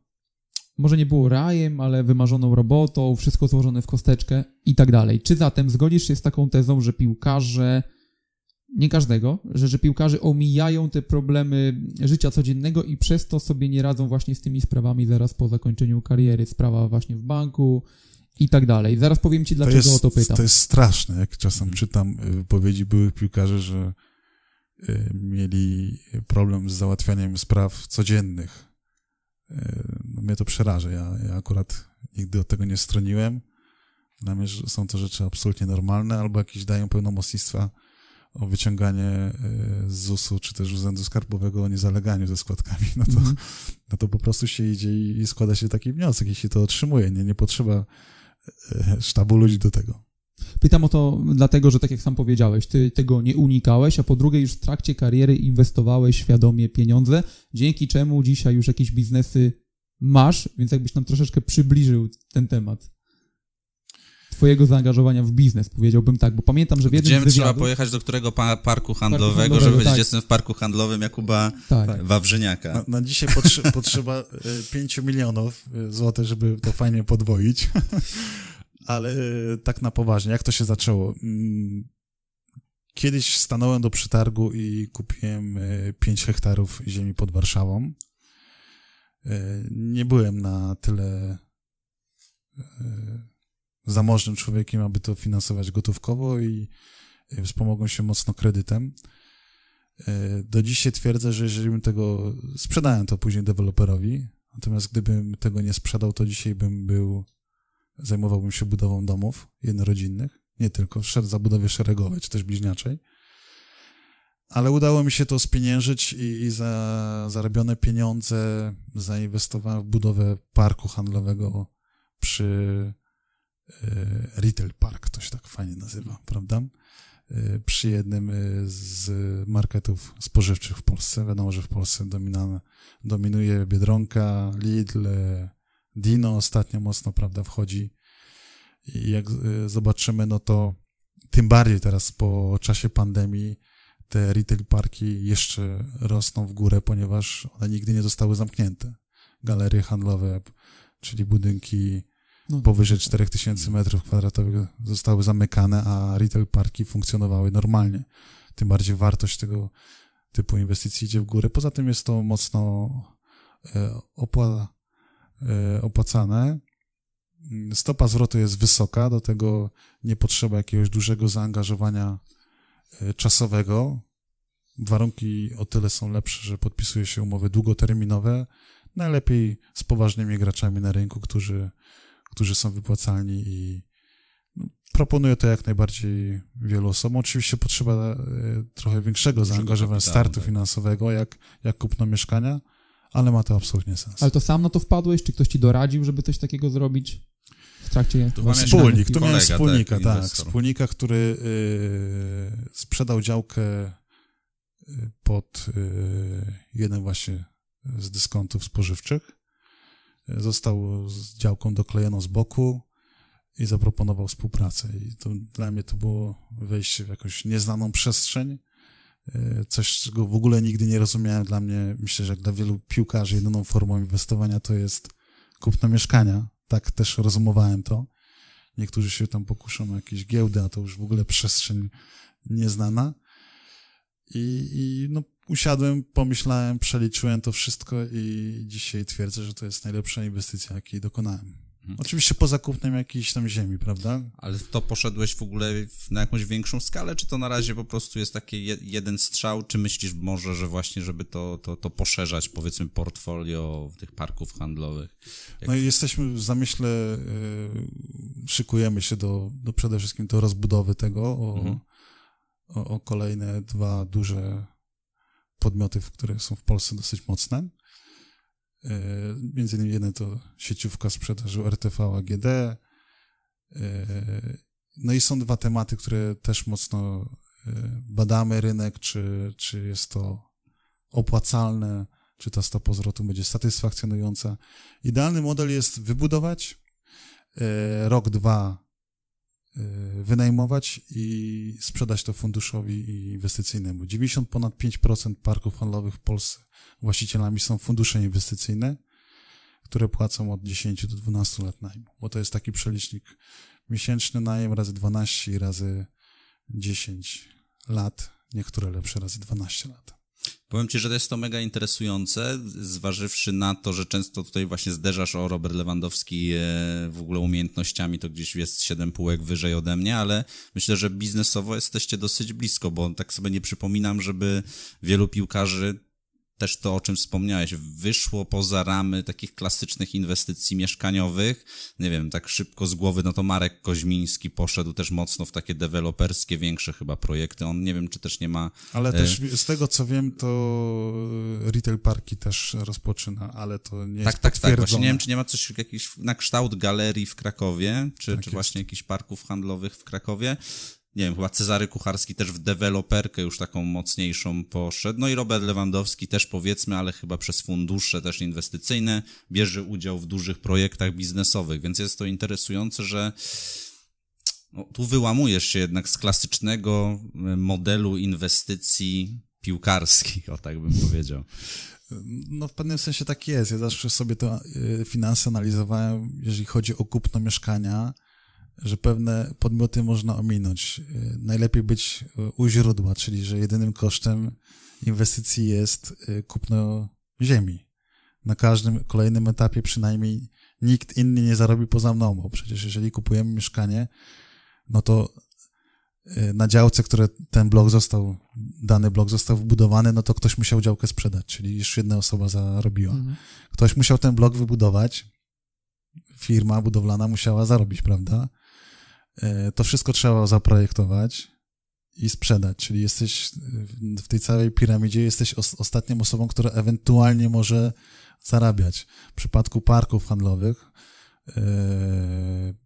może nie było rajem, ale wymarzoną robotą, wszystko złożone w kosteczkę i tak dalej. Czy zatem zgodzisz się z taką tezą, że piłkarze, nie każdego, że, że piłkarze omijają te problemy życia codziennego i przez to sobie nie radzą właśnie z tymi sprawami zaraz po zakończeniu kariery, sprawa właśnie w banku i tak dalej. Zaraz powiem ci, to dlaczego jest, o to pytam. to jest straszne, jak czasem czytam y, wypowiedzi byłych piłkarzy, że y, mieli problem z załatwianiem spraw codziennych. Y, No, mnie to przeraża. Ja, ja akurat nigdy od tego nie stroniłem. Dla mnie są to rzeczy absolutnie normalne, albo jakieś dają pełnomocnictwa o wyciąganie z ZUS-u, czy też Urzędu Skarbowego o niezaleganiu ze składkami. No to, Mhm. no to po prostu się idzie i, składa się taki wniosek, jeśli to otrzymuje. Nie, nie potrzeba sztabu ludzi do tego. Pytam o to dlatego, że tak jak sam powiedziałeś, ty tego nie unikałeś, a po drugie już w trakcie kariery inwestowałeś świadomie pieniądze, dzięki czemu dzisiaj już jakieś biznesy masz, więc jakbyś nam troszeczkę przybliżył ten temat twojego zaangażowania w biznes, powiedziałbym tak, bo pamiętam, że w jednym Gdzie z trzeba pojechać, do którego pa parku handlowego, handlowego, żeby powiedzieć, tak. jestem w parku handlowym Jakuba Tak. Wawrzyniaka. Na, na dzisiaj potrze- potrzeba e, 5 milionów e, złotych, żeby to fajnie podwoić. Ale e, tak na poważnie, jak to się zaczęło? Mm, Kiedyś stanąłem do przetargu i kupiłem 5 hektarów ziemi pod Warszawą. Nie byłem na tyle zamożnym człowiekiem, aby to finansować gotówkowo i e, wspomogłem się mocno kredytem. E, Do dzisiaj twierdzę, że jeżeli bym tego sprzedałem to później deweloperowi, natomiast gdybym tego nie sprzedał, to dzisiaj bym był, zajmowałbym się budową domów jednorodzinnych, nie tylko, szedł za budowie szeregowej, czy też bliźniaczej. Ale udało mi się to spieniężyć i, i za zarobione pieniądze zainwestowałem w budowę parku handlowego przy e, Retail Park, to się tak fajnie nazywa, prawda? E, przy jednym e, z marketów spożywczych w Polsce. Wiadomo, że w Polsce dominuje Biedronka, Lidl, e, Dino ostatnio mocno, prawda, wchodzi. I jak e, zobaczymy, no to tym bardziej teraz po czasie pandemii te retail parki jeszcze rosną w górę, ponieważ one nigdy nie zostały zamknięte. Galerie handlowe, czyli budynki No. powyżej 4000 metrów kwadratowych zostały zamykane, a retail parki funkcjonowały normalnie. Tym bardziej wartość tego typu inwestycji idzie w górę. Poza tym jest to mocno e, opła, e, opłacane. Stopa zwrotu jest wysoka, do tego nie potrzeba jakiegoś dużego zaangażowania e, czasowego. Warunki o tyle są lepsze, że podpisuje się umowy długoterminowe, najlepiej z poważnymi graczami na rynku, którzy którzy są wypłacalni i no, proponuję to jak najbardziej wielu osobom. Oczywiście potrzeba e, trochę większego zaangażowania startu tak. finansowego, jak, jak kupno mieszkania, ale ma to absolutnie sens. Ale to sam na to wpadłeś? Czy ktoś ci doradził, żeby coś takiego zrobić w trakcie... Tu No, wspólnik, tu miałem wspólnika, tak, tak, wspólnika, który y, sprzedał działkę y, pod y, jeden właśnie z dyskontów spożywczych. Został z działką doklejoną z boku i zaproponował współpracę. I to dla mnie to było wejście w jakąś nieznaną przestrzeń. Y, Coś, czego w ogóle nigdy nie rozumiałem. Dla mnie, myślę, że jak dla wielu piłkarzy, jedyną formą inwestowania to jest kupno mieszkania. Tak też rozumowałem to. Niektórzy się tam pokuszą o jakieś giełdy, a to już w ogóle przestrzeń nieznana. I, i no, usiadłem, pomyślałem, przeliczyłem to wszystko i dzisiaj twierdzę, że to jest najlepsza inwestycja, jakiej dokonałem. Mhm. Oczywiście poza kupnem jakiejś tam ziemi, prawda? Ale to poszedłeś w ogóle na jakąś większą skalę, czy to na razie po prostu jest taki je, jeden strzał, czy myślisz może, że właśnie, żeby to, to, to poszerzać, powiedzmy, portfolio tych parków handlowych? Jak- No i jesteśmy w zamyśle, y, szykujemy się do, do przede wszystkim do rozbudowy tego o, Mhm. o, o kolejne dwa duże podmioty, które są w Polsce dosyć mocne. Y, Między innymi jeden to sieciówka sprzedaży RTV AGD. Y, No i są dwa tematy, które też mocno y, badamy rynek, czy, czy jest to opłacalne, czy ta stopa zwrotu będzie satysfakcjonująca. Idealny model jest wybudować, e, rok, dwa e, wynajmować i sprzedać to funduszowi inwestycyjnemu. 90 ponad 5% parków handlowych w Polsce właścicielami są fundusze inwestycyjne, które płacą od 10 do 12 lat najmu, bo to jest taki przelicznik miesięczny najem razy 12 i razy 10 lat, niektóre lepsze razy 12 lat. Powiem ci, że to jest to mega interesujące, zważywszy na to, że często tutaj właśnie zderzasz o Robert Lewandowski e, w ogóle umiejętnościami, to gdzieś jest 7 półek wyżej ode mnie, ale myślę, że biznesowo jesteście dosyć blisko, bo tak sobie nie przypominam, żeby wielu piłkarzy też to, o czym wspomniałeś, wyszło poza ramy takich klasycznych inwestycji mieszkaniowych. Nie wiem, tak szybko z głowy, no to Marek Koźmiński poszedł też mocno w takie deweloperskie, większe chyba projekty. On nie wiem, czy też nie ma. Ale e, też z tego, co wiem, to retail parki też rozpoczyna, ale to nie Tak, jest tak, tak. potwierdzone. Właśnie nie wiem, czy nie ma coś jakiś na kształt galerii w Krakowie, czy, Tak czy właśnie jakichś parków handlowych w Krakowie. Nie wiem, chyba Cezary Kucharski też w deweloperkę już taką mocniejszą poszedł. No i Robert Lewandowski też powiedzmy, ale chyba przez fundusze też inwestycyjne bierze udział w dużych projektach biznesowych, więc jest to interesujące, że no, tu wyłamujesz się jednak z klasycznego e, modelu inwestycji piłkarskich, o tak bym powiedział. No w pewnym sensie tak jest. Ja zawsze sobie y, finanse analizowałem, jeżeli chodzi o kupno mieszkania, że pewne podmioty można ominąć. Y, Najlepiej być y, u źródła, czyli że jedynym kosztem inwestycji jest y, kupno ziemi. Na każdym kolejnym etapie przynajmniej nikt inny nie zarobi poza mną, bo przecież jeżeli kupujemy mieszkanie, no to na działce, które ten blok został, dany blok został wbudowany, no to ktoś musiał działkę sprzedać, czyli już jedna osoba zarobiła. Mhm. Ktoś musiał ten blok wybudować, firma budowlana musiała zarobić, prawda? E, To wszystko trzeba zaprojektować i sprzedać, czyli jesteś w tej całej piramidzie, jesteś os- ostatnią osobą, która ewentualnie może zarabiać. W przypadku parków handlowych e,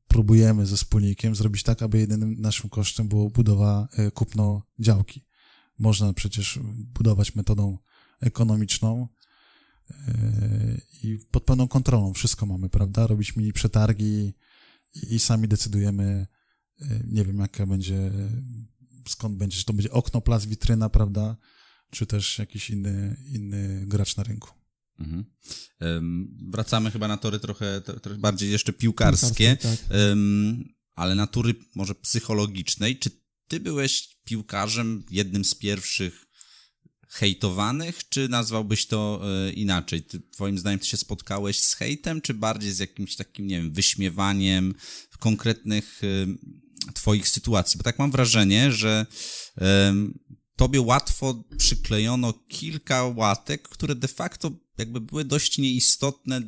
próbujemy ze wspólnikiem zrobić tak, aby jedynym naszym kosztem było budowa, e, kupno działki. Można przecież budować metodą ekonomiczną, i pod pełną kontrolą wszystko mamy, prawda? Robić mini przetargi i, sami decydujemy, yy, nie wiem, jaka będzie, skąd będzie, czy to będzie okno, plac, witryna, prawda? Czy też jakiś inny, inny gracz na rynku. Mhm. Em, Wracamy chyba na tory trochę, trochę bardziej jeszcze piłkarskie, Tak. em, ale natury może psychologicznej. Czy ty byłeś piłkarzem jednym z pierwszych hejtowanych, czy nazwałbyś to e, inaczej? Ty, twoim zdaniem ty się spotkałeś z hejtem, czy bardziej z jakimś takim, nie wiem, wyśmiewaniem konkretnych em, twoich sytuacji? Bo tak mam wrażenie, że em, tobie łatwo przyklejono kilka łatek, które de facto jakby były dość nieistotne,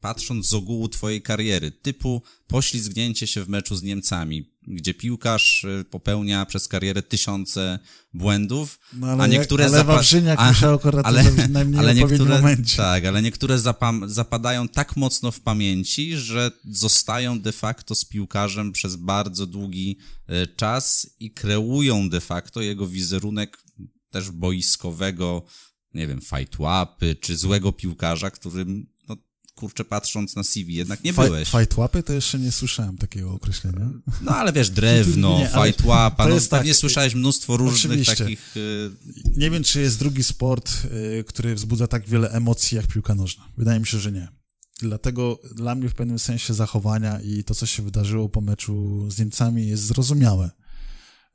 patrząc z ogółu twojej kariery, typu poślizgnięcie się w meczu z Niemcami, gdzie piłkarz y, popełnia przez karierę tysiące błędów, No ale, a niektóre jak, ale zapa- Wawrzyniak a- musiał akurat ale- najmniej niektóre, momencie. tak, ale niektóre zapadają tak mocno w pamięci, że zostają de facto z piłkarzem przez bardzo długi e, czas i kreują de facto jego wizerunek też boiskowego, nie wiem, fajtłapy, czy złego piłkarza, którym, kurczę, patrząc na CV, jednak nie Faj- byłeś. Fajtłapy to jeszcze nie słyszałem takiego określenia. No ale wiesz, drewno, Nie, fajtłapa, no tak, pewnie słyszałeś mnóstwo różnych oczywiście. takich... e, Nie wiem, czy jest drugi sport, y, który wzbudza tak wiele emocji jak piłka nożna. Wydaje mi się, że nie. Dlatego dla mnie w pewnym sensie zachowania i to, co się wydarzyło po meczu z Niemcami jest zrozumiałe.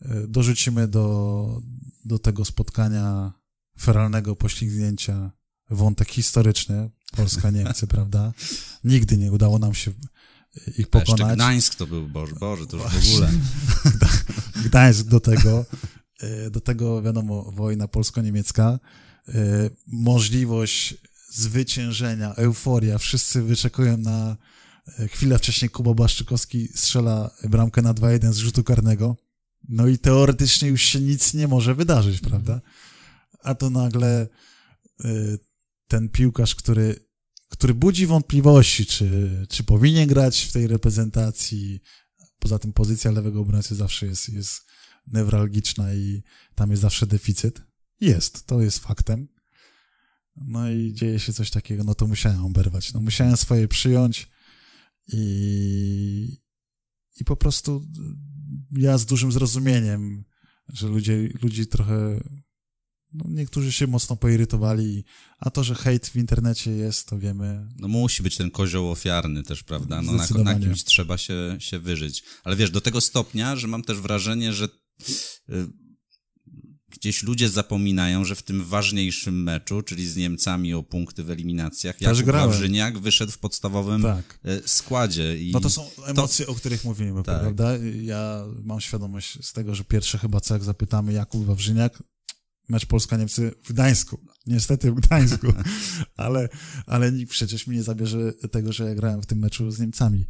Y, Dorzucimy do, do tego spotkania feralnego poślizgnięcia wątek historyczny Polska-Niemcy, prawda? Nigdy nie udało nam się ich a jeszcze pokonać. Gdańsk to był, Boże, Boże to już w ogóle. Gdańsk do tego, e, do tego wiadomo, wojna polsko-niemiecka, e, możliwość zwyciężenia, euforia, wszyscy wyczekują na e, chwilę wcześniej Kuba Błaszczykowski strzela bramkę na 2-1 z rzutu karnego, no i teoretycznie już się nic nie może wydarzyć, prawda? A to nagle e, ten piłkarz, który, który budzi wątpliwości, czy, czy powinien grać w tej reprezentacji, Poza tym pozycja lewego obrońcy zawsze jest, jest newralgiczna i tam jest zawsze deficyt. Jest, to jest faktem. No i dzieje się coś takiego, no to musiałem oberwać. No musiałem swoje przyjąć i, i po prostu ja z dużym zrozumieniem, że ludzie, ludzi trochę, no niektórzy się mocno poirytowali, a to, że hejt w internecie jest, to wiemy. No musi być ten kozioł ofiarny też, prawda? No, na, na kimś trzeba się, się wyżyć. Ale wiesz, do tego stopnia, że mam też wrażenie, że y, gdzieś ludzie zapominają, że w tym ważniejszym meczu, czyli z Niemcami o punkty w eliminacjach, Jakub. Wawrzyniak wyszedł w podstawowym Tak. y, składzie. I No to są emocje, o których mówimy, Tak. prawda? Ja mam świadomość z tego, że pierwsze chyba co jak zapytamy Jakub Wawrzyniak, mecz Polska-Niemcy w Gdańsku. Niestety w Gdańsku. ale, ale nikt przecież mi nie zabierze tego, że ja grałem w tym meczu z Niemcami.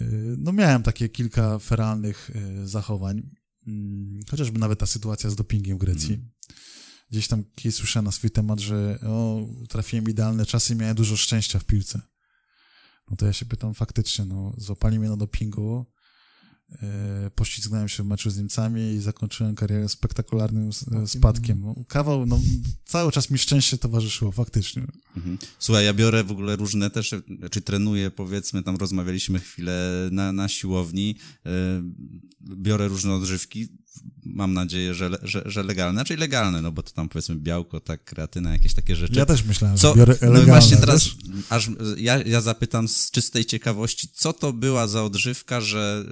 Y, no miałem takie kilka feralnych y, zachowań. Mm, chociażby nawet ta sytuacja z dopingiem w Grecji. Mm. Gdzieś tam kiedyś słyszałem na swój temat, że o, trafiłem idealne czasy i miałem dużo szczęścia w piłce. No to ja się pytam faktycznie, no złapali mnie na dopingu, E, poślizgnąłem się w meczu z Niemcami i zakończyłem karierę spektakularnym spadkiem. No, kawał, no, cały czas mi szczęście towarzyszyło, faktycznie. Mhm. Słuchaj, ja biorę w ogóle różne też, czy trenuję, powiedzmy, tam rozmawialiśmy chwilę na, na siłowni, yy, biorę różne odżywki, mam nadzieję, że, że, że legalne, raczej legalne, no bo to tam powiedzmy białko, tak, kreatyna, jakieś takie rzeczy. Ja też myślałem, co, biorę legalne. No właśnie teraz, aż ja, ja zapytam z czystej ciekawości, co to była za odżywka, że,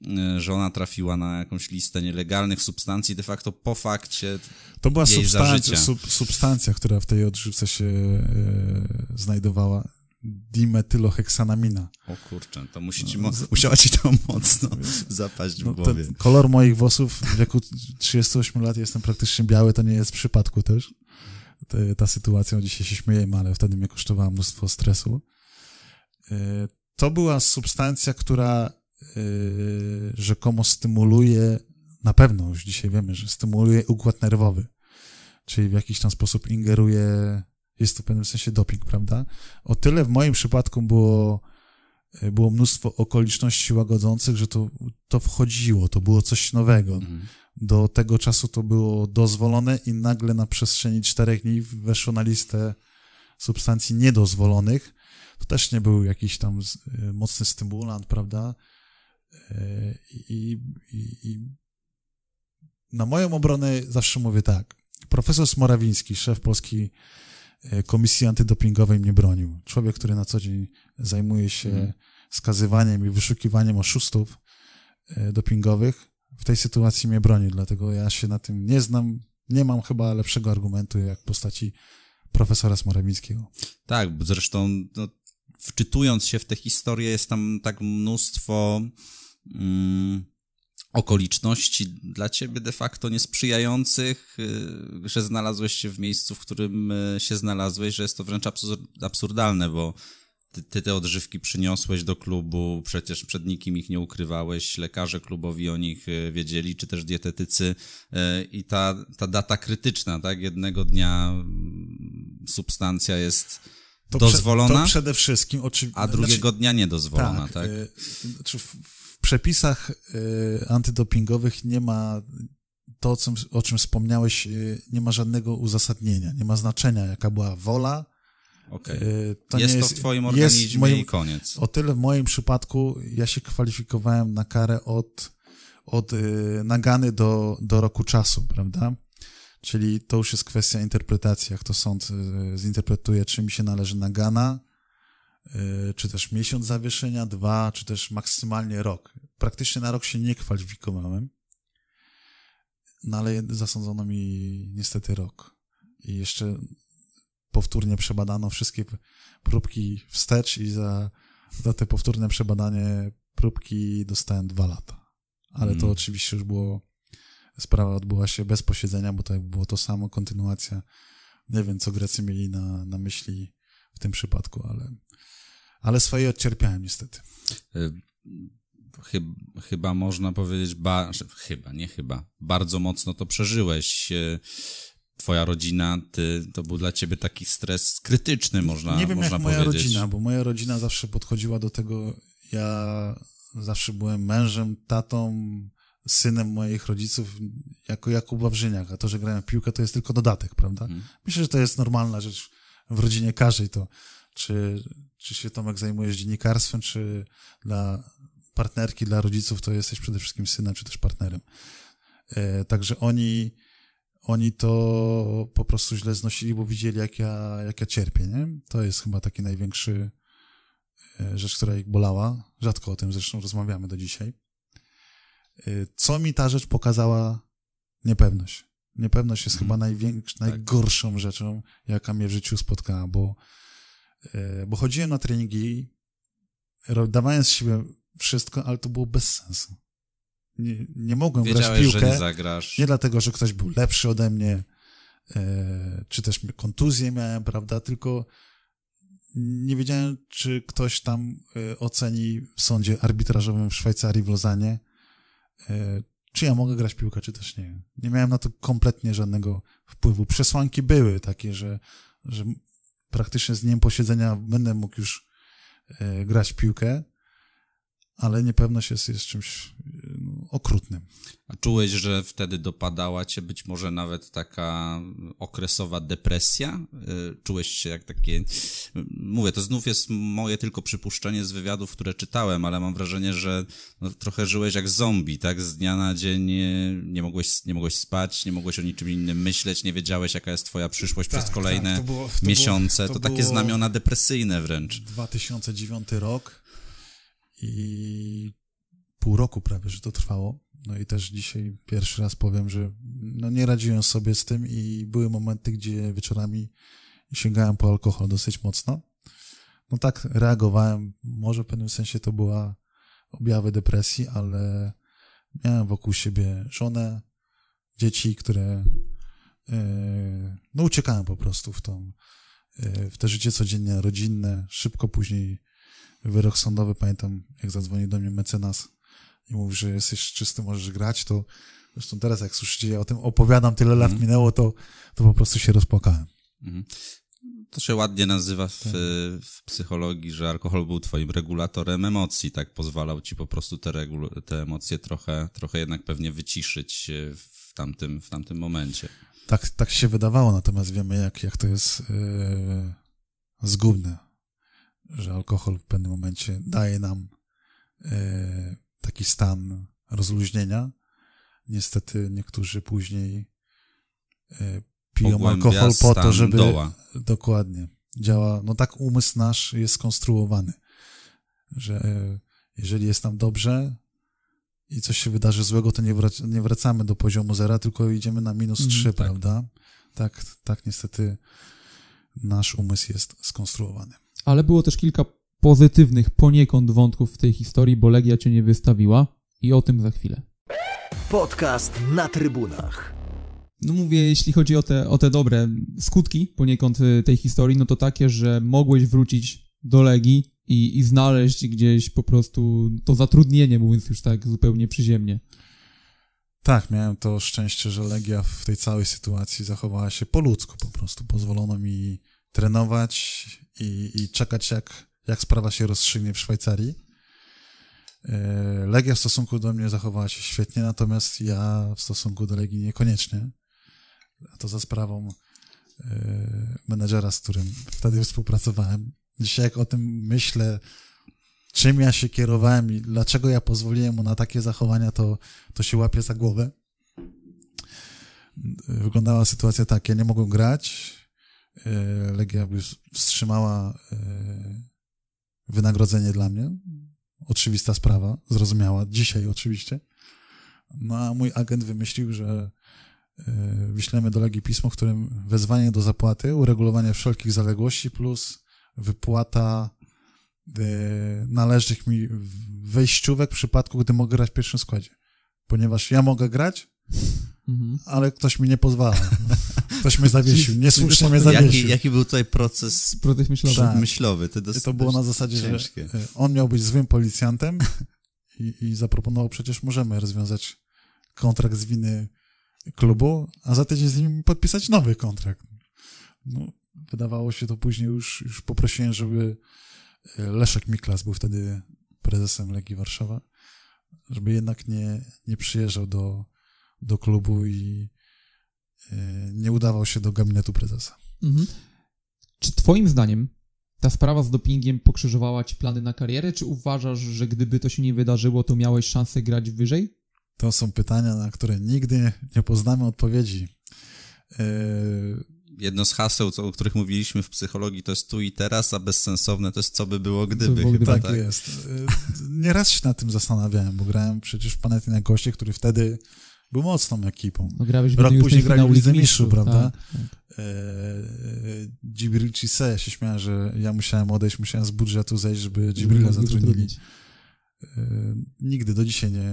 yy, że ona trafiła na jakąś listę nielegalnych substancji, de facto po fakcie To była substancja, sub, substancja, która w tej odżywce się yy, znajdowała dimetyloheksanamina. O kurczę, to musi ci no, musiała ci to mocno zapaść w no, głowie. kolor moich włosów w wieku 38 lat jestem praktycznie biały, to nie jest w przypadku też. Te, ta sytuacja, dzisiaj się śmiejemy, ale wtedy mnie kosztowała mnóstwo stresu. E, to była substancja, która e, rzekomo stymuluje, na pewno już dzisiaj wiemy, że stymuluje układ nerwowy, czyli w jakiś tam sposób ingeruje jest to w pewnym sensie doping, prawda? O tyle w moim przypadku było, e, było mnóstwo okoliczności łagodzących, że to, to wchodziło, to było coś nowego. Mhm. Do tego czasu to było dozwolone i nagle na przestrzeni czterech dni weszło na listę substancji niedozwolonych. To też nie był jakiś tam e, mocny stymulant, prawda? E, I, i, i na moją obronę zawsze mówię tak. Profesor Smorawiński, szef Polski Komisji Antydopingowej mnie bronił. Człowiek, który na co dzień zajmuje się mhm. skazywaniem i wyszukiwaniem oszustów e, dopingowych, w tej sytuacji mnie bronił, dlatego ja się na tym nie znam, nie mam chyba lepszego argumentu jak postaci profesora Smorawińskiego. Tak, zresztą no, wczytując się w tę historię jest tam tak mnóstwo mm, okoliczności dla ciebie de facto niesprzyjających, y, że znalazłeś się w miejscu, w którym y, się znalazłeś, że jest to wręcz absurdalne, bo ty, ty, te odżywki przyniosłeś do klubu, przecież przed nikim ich nie ukrywałeś, lekarze klubowi o nich y, wiedzieli, czy też dietetycy i ta, ta data krytyczna, tak, jednego dnia mm, substancja jest to dozwolona, prze, to przede wszystkim, oczywiście, a drugiego znaczy, dnia niedozwolona, tak? tak? Znaczy przepisach y, antydopingowych nie ma to, o czym, wspomniałeś, y, nie ma żadnego uzasadnienia, nie ma znaczenia, jaka była wola. Okay. Y, to jest, jest to w twoim organizmie moim, i koniec. O tyle w moim przypadku ja się kwalifikowałem na karę od, od nagany do, do roku czasu, prawda? Czyli to już jest kwestia interpretacji, jak to sąd zinterpretuje, czy mi się należy nagana, czy też miesiąc zawieszenia, dwa, czy też maksymalnie rok. Praktycznie na rok się nie kwalifikowałem, no ale zasądzono mi niestety rok. I jeszcze powtórnie przebadano wszystkie próbki wstecz i za, za te powtórne przebadanie próbki dostałem dwa lata. Ale mm. to oczywiście już było, sprawa odbyła się bez posiedzenia, bo to było to samo, kontynuacja. Nie wiem, co Grecy mieli na, na myśli w tym przypadku, ale ale swoje odcierpiałem niestety. Y, chyba, chyba można powiedzieć, ba, chyba, nie chyba, bardzo mocno to przeżyłeś. Y, twoja rodzina, ty, to był dla ciebie taki stres krytyczny, można Nie wiem, można jak moja rodzina, bo moja rodzina zawsze podchodziła do tego, ja zawsze byłem mężem, tatą, synem moich rodziców jako Jakub Wawrzyniak, a to, że grałem w piłkę, to jest tylko dodatek, prawda? Hmm. Myślę, że to jest normalna rzecz w rodzinie każdej, to czy, czy się Tomek zajmujesz dziennikarstwem, czy dla partnerki, dla rodziców, to jesteś przede wszystkim synem, czy też partnerem. E, także oni, oni to po prostu źle znosili, bo widzieli, jak ja, jak ja cierpię, nie? To jest chyba taki największy e, rzecz, która ich bolała. Rzadko o tym zresztą rozmawiamy do dzisiaj. E, co mi ta rzecz pokazała? Niepewność. Niepewność jest chyba mhm. największą, tak. najgorszą rzeczą, jaka mnie w życiu spotkała, bo bo chodziłem na treningi, dawając z siebie wszystko, ale to było bez sensu. Nie, nie mogłem Wiedziałeś, grać piłkę. Że nie zagrasz. Nie dlatego, że ktoś był lepszy ode mnie, e, czy też kontuzję miałem, prawda, tylko nie wiedziałem, czy ktoś tam e, oceni w sądzie arbitrażowym w Szwajcarii, w Lozanie, e, czy ja mogę grać piłkę, czy też nie. Nie miałem na to kompletnie żadnego wpływu. Przesłanki były takie, że, że praktycznie z dniem posiedzenia będę mógł już e, grać piłkę, ale niepewność jest, jest czymś okrutnym. A czułeś, że wtedy dopadała cię być może nawet taka okresowa depresja? Y, czułeś się jak takie... Mówię, to znów jest moje tylko przypuszczenie z wywiadów, które czytałem, ale mam wrażenie, że no, trochę żyłeś jak zombie, tak? Z dnia na dzień nie mogłeś, nie mogłeś spać, nie mogłeś o niczym innym myśleć, nie wiedziałeś, jaka jest twoja przyszłość tak, przez kolejne tak, to było, to miesiące. Było, to, to takie znamiona depresyjne wręcz. 2009 rok i pół roku prawie, że to trwało. No i też dzisiaj pierwszy raz powiem, że no nie radziłem sobie z tym i były momenty, gdzie wieczorami sięgałem po alkohol dosyć mocno. No tak reagowałem, może w pewnym sensie to była objawy depresji, ale miałem wokół siebie żonę, dzieci, które yy, no uciekałem po prostu w tą, yy, w te życie codzienne, rodzinne. Szybko później wyrok sądowy, pamiętam jak zadzwonił do mnie mecenas i mówi, że jesteś czysty, możesz grać, to zresztą teraz jak słyszycie, ja o tym opowiadam, tyle lat mm. minęło, to, to po prostu się rozpłakałem. Mm. To się ładnie nazywa w, tak. w, psychologii, że alkohol był twoim regulatorem emocji, tak pozwalał ci po prostu te, te emocje trochę, trochę jednak pewnie wyciszyć w tamtym, w tamtym momencie. Tak, tak się wydawało, natomiast wiemy, jak, jak to jest yy, zgubne, że alkohol w pewnym momencie daje nam yy, taki stan rozluźnienia. Niestety niektórzy później e, piją Pogłębia alkohol po to, żeby... Doła. Dokładnie. Działa, no tak umysł nasz jest skonstruowany, że e, jeżeli jest nam dobrze i coś się wydarzy złego, to nie, wrac nie wracamy do poziomu zera, tylko idziemy na minus mm, trzy, mm, tak. prawda? Tak, tak niestety nasz umysł jest skonstruowany. Ale było też kilka pozytywnych poniekąd wątków w tej historii, bo Legia cię nie wystawiła i o tym za chwilę. Podcast na trybunach. No mówię, jeśli chodzi o te, o te dobre skutki poniekąd y, tej historii, no to takie, że mogłeś wrócić do Legii i, i znaleźć gdzieś po prostu to zatrudnienie, mówiąc już tak zupełnie przyziemnie. Tak, miałem to szczęście, że Legia w tej całej sytuacji zachowała się po ludzku po prostu. Pozwolono mi trenować i, i czekać, jak jak sprawa się rozstrzygnie w Szwajcarii. E, Legia w stosunku do mnie zachowała się świetnie, natomiast ja w stosunku do Legii niekoniecznie. A to za sprawą e, menedżera, z którym wtedy współpracowałem. Dzisiaj jak o tym myślę, czym ja się kierowałem i dlaczego ja pozwoliłem mu na takie zachowania, to, to się łapie za głowę. Wyglądała sytuacja tak, ja nie mogłem grać, e, Legia wstrzymała wynagrodzenie dla mnie. Oczywista sprawa, zrozumiała, dzisiaj oczywiście. No a mój agent wymyślił, że e, wyślemy do Legii pismo, w którym wezwanie do zapłaty, uregulowanie wszelkich zaległości plus wypłata e, należnych mi wejściówek w przypadku, gdy mogę grać w pierwszym składzie. Ponieważ ja mogę grać, mhm. ale ktoś mi nie pozwala. Ktoś mnie zawiesił, niesłusznie mnie zawiesił. Jaki, jaki był tutaj proces, proces myślowy? Tak. myślowy to, to było na zasadzie, ciężkie. że on miał być złym policjantem i, i zaproponował, przecież możemy rozwiązać kontrakt z winy klubu, a za tydzień z nim podpisać nowy kontrakt. No, wydawało się to później już, już poprosiłem, żeby e, Leszek Miklas był wtedy prezesem Legii Warszawa, żeby jednak nie, nie przyjeżdżał do, do klubu i nie udawał się do gabinetu prezesa. Mhm. Czy twoim zdaniem ta sprawa z dopingiem pokrzyżowała ci plany na karierę, czy uważasz, że gdyby to się nie wydarzyło, to miałeś szansę grać wyżej? To są pytania, na które nigdy nie poznamy odpowiedzi. Yy... Jedno z haseł, o których mówiliśmy w psychologii, to jest tu i teraz, a bezsensowne to jest co by było gdyby. By było, gdyby tak, tak jest. Yy, nieraz się nad tym zastanawiałem, bo grałem przecież w Panathinaikosie, Goście, który wtedy był mocną ekipą. No, grałeś w Rok później grali w Lidze Mistrzów, prawda? Tak, tak. E, Dzibril Cisse, się śmiałem, że ja musiałem odejść, musiałem z budżetu zejść, żeby Dzibrila zatrudnić. E, nigdy do dzisiaj nie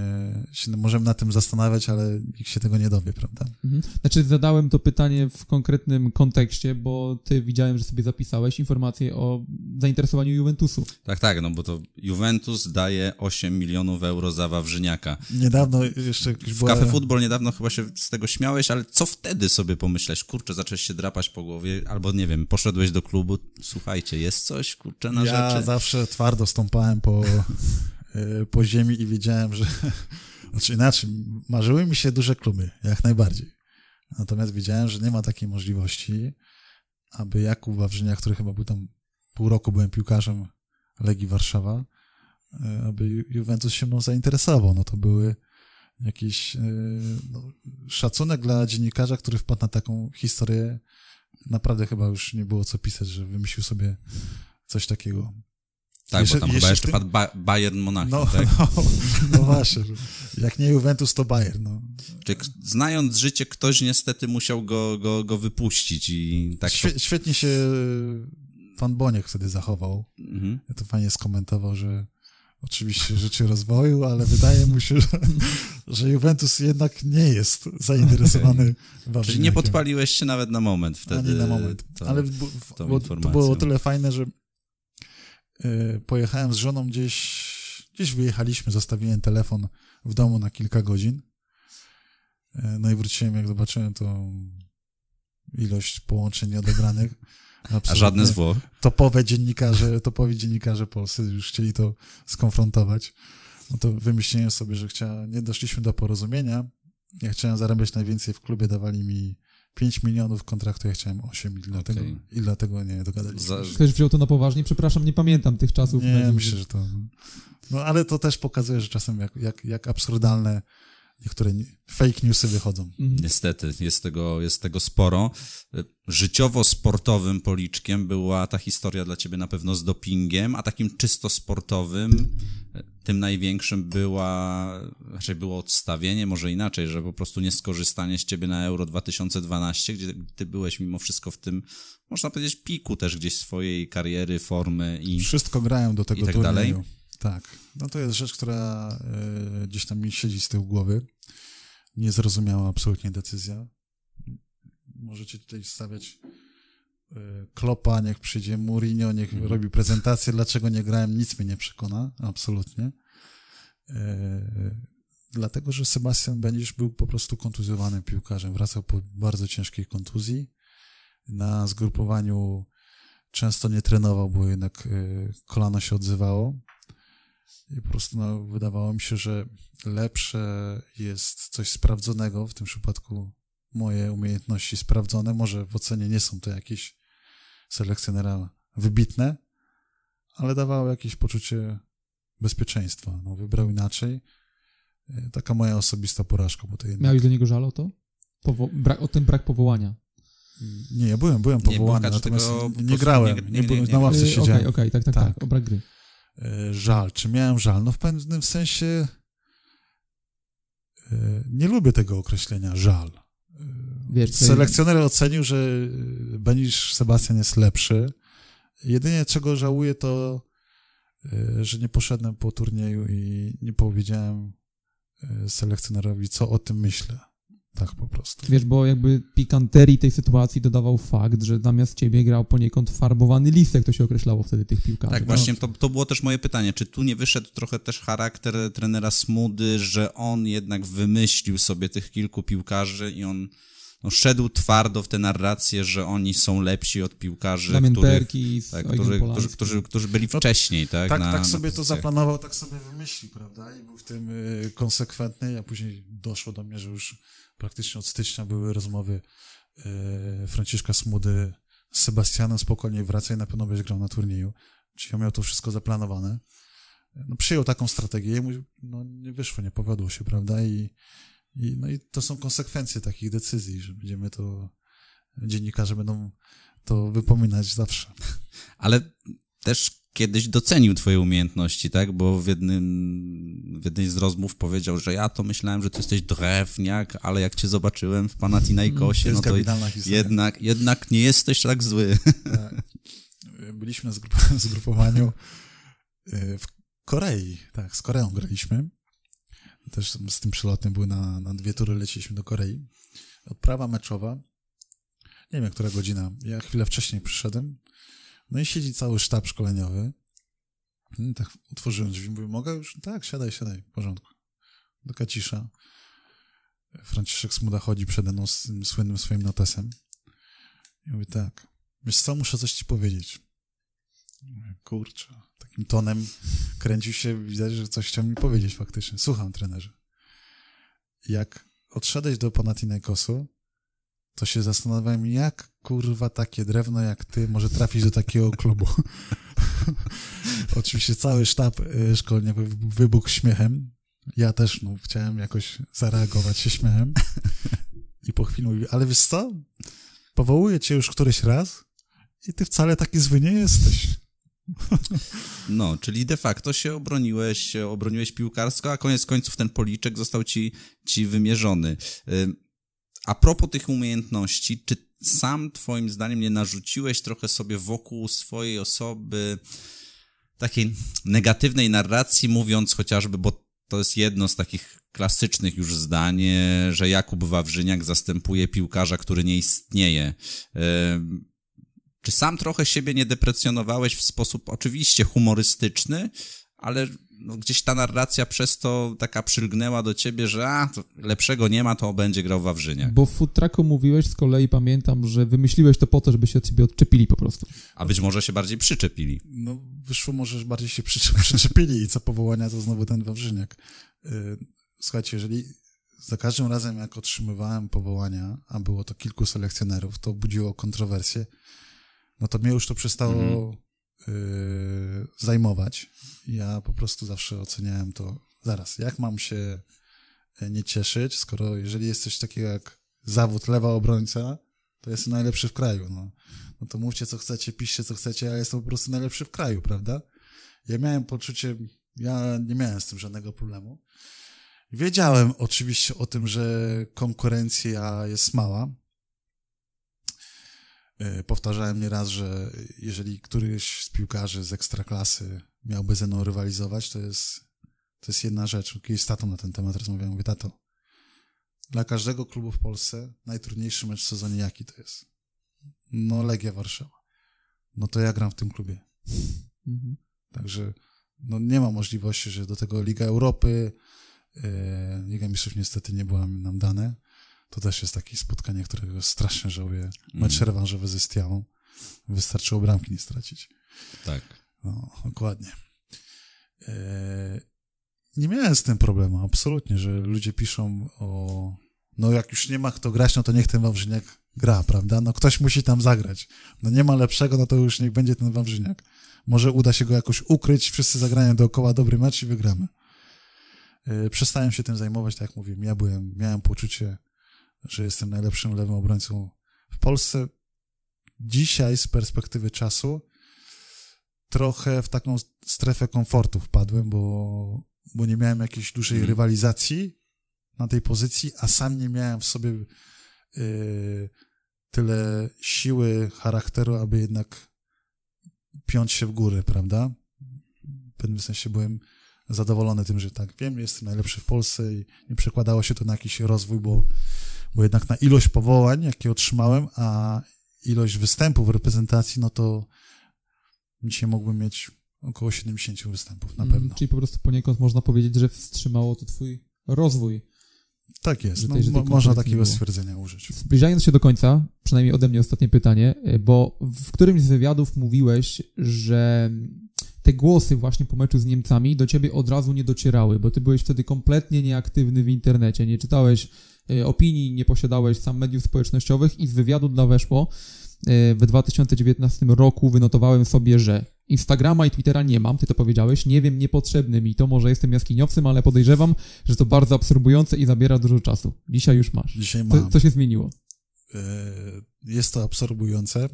się możemy na tym zastanawiać, ale nikt się tego nie dowie, prawda? Mhm. Znaczy zadałem to pytanie w konkretnym kontekście, bo ty widziałem, że sobie zapisałeś informacje o zainteresowaniu Juventusu. Tak, tak, no bo to Juventus daje 8 milionów euro za Wawrzyniaka. Niedawno jeszcze jakiś W była... Cafe Football niedawno chyba się z tego śmiałeś, ale co wtedy sobie pomyślałeś? Kurczę, zacząłeś się drapać po głowie, albo nie wiem, poszedłeś do klubu, słuchajcie, jest coś, kurczę, na ja rzeczy. zawsze twardo stąpałem po, po ziemi i wiedziałem, że... Znaczy inaczej, marzyły mi się duże kluby, jak najbardziej. Natomiast wiedziałem, że nie ma takiej możliwości, aby Jakub Wawrzyniak, który chyba był tam pół roku, byłem piłkarzem Legii Warszawa, e, aby Ju- Juventus się mną zainteresował. No to były jakiś e, no, szacunek dla dziennikarza, który wpadł na taką historię. Naprawdę chyba już nie było co pisać, że wymyślił sobie coś takiego. Tak, jeszcze- bo tam jeszcze chyba jeszcze tym- padł ba Bayern Monachium, No, tak? no, no właśnie. Jak nie Juventus, to Bayern. No. Czy k- znając życie, ktoś niestety musiał go, go, go wypuścić i tak to... Świe, świetnie się pan Boniek wtedy zachował. Mhm. Ja to fajnie skomentował, że oczywiście życzy rozwoju, ale wydaje mu się, że, że Juventus jednak nie jest zainteresowany Czyli Wawrzyniakiem. nie podpaliłeś się nawet na moment wtedy. Ani na moment. To, ale to informacją. było o tyle fajne, że pojechałem z żoną gdzieś, gdzieś wyjechaliśmy, zostawiłem telefon w domu na kilka godzin. Y, no i wróciłem, jak zobaczyłem tą ilość połączeń nieodebranych. A żadne z Włoch. Topowe dziennikarze, topowi dziennikarze polscy już chcieli to skonfrontować. No to wymyśliłem sobie, że chciałem, nie doszliśmy do porozumienia. Ja chciałem zarabiać najwięcej w klubie, dawali mi 5 milionów kontraktu, ja chciałem 8 i dlatego, Okej. i dlatego nie dogadaliśmy. Za- się. Ktoś wziął to na poważnie? Przepraszam, nie pamiętam tych czasów. Nie, myślę, że to... No ale to też pokazuje, że czasem jak, jak, jak absurdalne niektóre ni- fake newsy wychodzą. Mhm. Niestety, jest tego, jest tego sporo. Życiowo-sportowym policzkiem była ta historia dla ciebie na pewno z dopingiem, a takim czysto sportowym, tym największym była, raczej było odstawienie, może inaczej, że po prostu nie skorzystanie z ciebie na Euro 2012, gdzie ty byłeś mimo wszystko w tym, można powiedzieć, piku też gdzieś swojej kariery, formy i... Wszystko grałem do tego I tak turnieju. dalej? Tak. No to jest rzecz, która e, gdzieś tam mi siedzi z tyłu głowy. Niezrozumiała absolutnie decyzja. Możecie tutaj stawiać Klopa, niech przyjdzie Mourinho, niech Mhm. robi prezentację. Dlaczego nie grałem, nic mnie nie przekona. Absolutnie. E, dlatego, że Sebastian Będzisz był po prostu kontuzjowanym piłkarzem. Wracał po bardzo ciężkiej kontuzji. Na zgrupowaniu często nie trenował, bo jednak y, kolano się odzywało. I po prostu no, wydawało mi się, że lepsze jest coś sprawdzonego, w tym przypadku moje umiejętności sprawdzone. Może w ocenie nie są to jakieś selekcjonera wybitne, ale dawało jakieś poczucie bezpieczeństwa. No, wybrał inaczej. Y, Taka moja osobista porażka, bo to jednak... Miałeś do niego żal o to? Powo- brak, o ten brak powołania. Nie, ja byłem, byłem Nie, powołany, każdy natomiast nie, nie grałem, nie- nie, nie- nie- byłem nie- na ławce Yy, siedziałem. Okej, okej, tak, tak, tak, Tak. o brak gry. E, żal. Czy miałem żal? No w pewnym sensie e, nie lubię tego określenia żal. Wiesz, Selekcjoner ocenił, że Benisz Sebastian jest lepszy. Jedynie czego żałuję to, e, że nie poszedłem po turnieju i nie powiedziałem e, selekcjonerowi, co o tym myślę. Tak po prostu. Wiesz, bo jakby pikanterii tej sytuacji dodawał fakt, że zamiast ciebie grał poniekąd farbowany listek, to się określało wtedy tych piłkarzy. Tak, No. właśnie to, to było też moje pytanie. Czy tu nie wyszedł trochę też charakter trenera Smudy, że on jednak wymyślił sobie tych kilku piłkarzy i on no, szedł twardo w tę narrację, że oni są lepsi od piłkarzy, których, tak, którzy, którzy, którzy, którzy byli No, wcześniej, tak? Tak, na, tak na sobie to zaplanował, tak sobie wymyślił, prawda? I był w tym y, konsekwentny, a później doszło do mnie, że już praktycznie od stycznia były rozmowy y, Franciszka Smudy z Sebastianem, spokojnie wracaj, na pewno będziesz grał na turnieju. Czyli on miał to wszystko zaplanowane. No, przyjął taką strategię i mu, no, nie wyszło, nie powiodło się, prawda? I, i, no i to są konsekwencje takich decyzji, że będziemy to, dziennikarze będą to wypominać zawsze. Ale też kiedyś docenił twoje umiejętności, tak? Bo w, jednym, w jednej z rozmów powiedział, że ja to myślałem, że ty jesteś drewniak, ale jak cię zobaczyłem w Panathinaikosie, no to jednak, jednak nie jesteś tak zły. Tak. Byliśmy na zgrup- zgrupowaniu y, w Korei, tak, z Koreą graliśmy. Też z tym przylotem były na, na dwie tury leciliśmy do Korei. Odprawa meczowa. Nie wiem, która godzina. Ja chwilę wcześniej przyszedłem. No i siedzi cały sztab szkoleniowy. No i tak otworzyłem drzwi, mówię, mogę już? Tak, siadaj, siadaj, w porządku. Taka cisza. Franciszek Smuda chodzi przede mną z tym słynnym swoim notesem. I mówi tak, wiesz co, muszę coś ci powiedzieć. Mówię, Kurczę, tonem kręcił się, widać, że coś chciał mi powiedzieć faktycznie. Słucham, trenerze. Jak odszedłeś do Panathinaikosu, to się zastanawiałem, jak kurwa takie drewno jak ty może trafić do takiego klubu. Oczywiście cały sztab y, szkolny wybuchł śmiechem. Ja też no, chciałem jakoś zareagować się śmiałem. I po chwili mówi, ale wiesz co? Powołuję cię już któryś raz i ty wcale taki zły nie jesteś. No, czyli de facto się obroniłeś, obroniłeś piłkarsko, a koniec końców ten policzek został ci, ci wymierzony. A propos tych umiejętności, czy sam twoim zdaniem nie narzuciłeś trochę sobie wokół swojej osoby takiej negatywnej narracji, mówiąc chociażby, bo to jest jedno z takich klasycznych już zdań, e, że Jakub Wawrzyniak zastępuje piłkarza, który nie istnieje. Czy sam trochę siebie nie deprecjonowałeś w sposób oczywiście humorystyczny, ale no, gdzieś ta narracja przez to taka przylgnęła do ciebie, że a, to lepszego nie ma, to będzie grał Wawrzyniak. Bo w food trucku mówiłeś z kolei, pamiętam, że wymyśliłeś to po to, żeby się od ciebie odczepili po prostu. A być może się bardziej przyczepili. No, wyszło może, że bardziej się przyczep- przyczepili i co powołania to znowu ten Wawrzyniak. Yy, Słuchajcie, jeżeli za każdym razem, jak otrzymywałem powołania, a było to kilku selekcjonerów, to budziło kontrowersje, no to mnie już to przestało yy, zajmować. Ja po prostu zawsze oceniałem to, zaraz, jak mam się e, nie cieszyć, skoro jeżeli jest coś takiego jak zawód lewa obrońca, to jestem najlepszy w kraju, no. No to mówcie co chcecie, piszcie co chcecie, a jestem po prostu najlepszy w kraju, prawda? Ja miałem poczucie, ja nie miałem z tym żadnego problemu. Wiedziałem oczywiście o tym, że konkurencja jest mała. E, Powtarzałem nieraz, że jeżeli któryś z piłkarzy z ekstraklasy miałby ze mną rywalizować, to jest, to jest jedna rzecz. Kiedyś z tatą na ten temat rozmawiałem. Mówię, tato, dla każdego klubu w Polsce najtrudniejszy mecz w sezonie jaki to jest? No Legia Warszawa. No to ja gram w tym klubie. Mhm. Także no, nie ma możliwości, że do tego Liga Europy, e, Liga Mistrzów niestety nie była nam dane. To też jest takie spotkanie, którego strasznie żałuję. Mecz rewanżowy ze Stiawą. Wystarczyło bramki nie stracić. Tak. No, dokładnie. E, nie miałem z tym problemu, absolutnie, że ludzie piszą o... No jak już nie ma kto grać, no to niech ten Wawrzyniak gra, prawda? No ktoś musi tam zagrać. No nie ma lepszego, no to już niech będzie ten Wawrzyniak. Może uda się go jakoś ukryć, wszyscy zagrają dookoła dobry mecz i wygramy. E, Przestałem się tym zajmować, tak jak mówiłem, ja byłem, miałem poczucie, że jestem najlepszym lewym obrońcą w Polsce. Dzisiaj z perspektywy czasu trochę w taką strefę komfortu wpadłem, bo, bo nie miałem jakiejś dużej Mhm. rywalizacji na tej pozycji, a sam nie miałem w sobie y, tyle siły, charakteru, aby jednak piąć się w górę, prawda? W pewnym sensie byłem zadowolony tym, że tak, wiem, jestem najlepszy w Polsce i nie przekładało się to na jakiś rozwój, bo, bo jednak na ilość powołań, jakie otrzymałem, a ilość występów w reprezentacji, no to dzisiaj mógłbym mieć około 70 występów, na Mhm. pewno. Czyli po prostu poniekąd można powiedzieć, że wstrzymało to twój rozwój. Tak jest, no, tej- mo- można takiego stwierdzenia użyć. Zbliżając się do końca, przynajmniej ode mnie ostatnie pytanie, bo w którymś z wywiadów mówiłeś, że te głosy właśnie po meczu z Niemcami do ciebie od razu nie docierały, bo ty byłeś wtedy kompletnie nieaktywny w internecie, nie czytałeś y, opinii, nie posiadałeś sam mediów społecznościowych i z wywiadu dla Weszło y, w 2019 roku wynotowałem sobie, że Instagrama i Twittera nie mam, ty to powiedziałeś, nie wiem, niepotrzebny mi to, może jestem jaskiniowcem, ale podejrzewam, że to bardzo absorbujące i zabiera dużo czasu. Dzisiaj już masz. Dzisiaj Co, mam. co się zmieniło? E, Jest to absorbujące,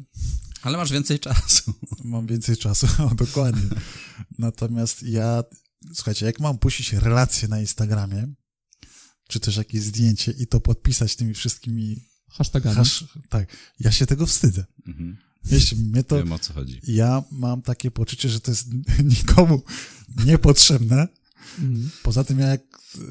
Ale masz więcej czasu. mam więcej czasu, o, dokładnie. Natomiast ja, słuchajcie, jak mam puścić relacje na Instagramie, czy też jakieś zdjęcie i to podpisać tymi wszystkimi Hashtagami. hasz, tak, ja się tego wstydzę. Mhm. Wiecie, mnie to... Wiem o co chodzi. Ja mam takie poczucie, że to jest nikomu niepotrzebne. Poza tym ja jak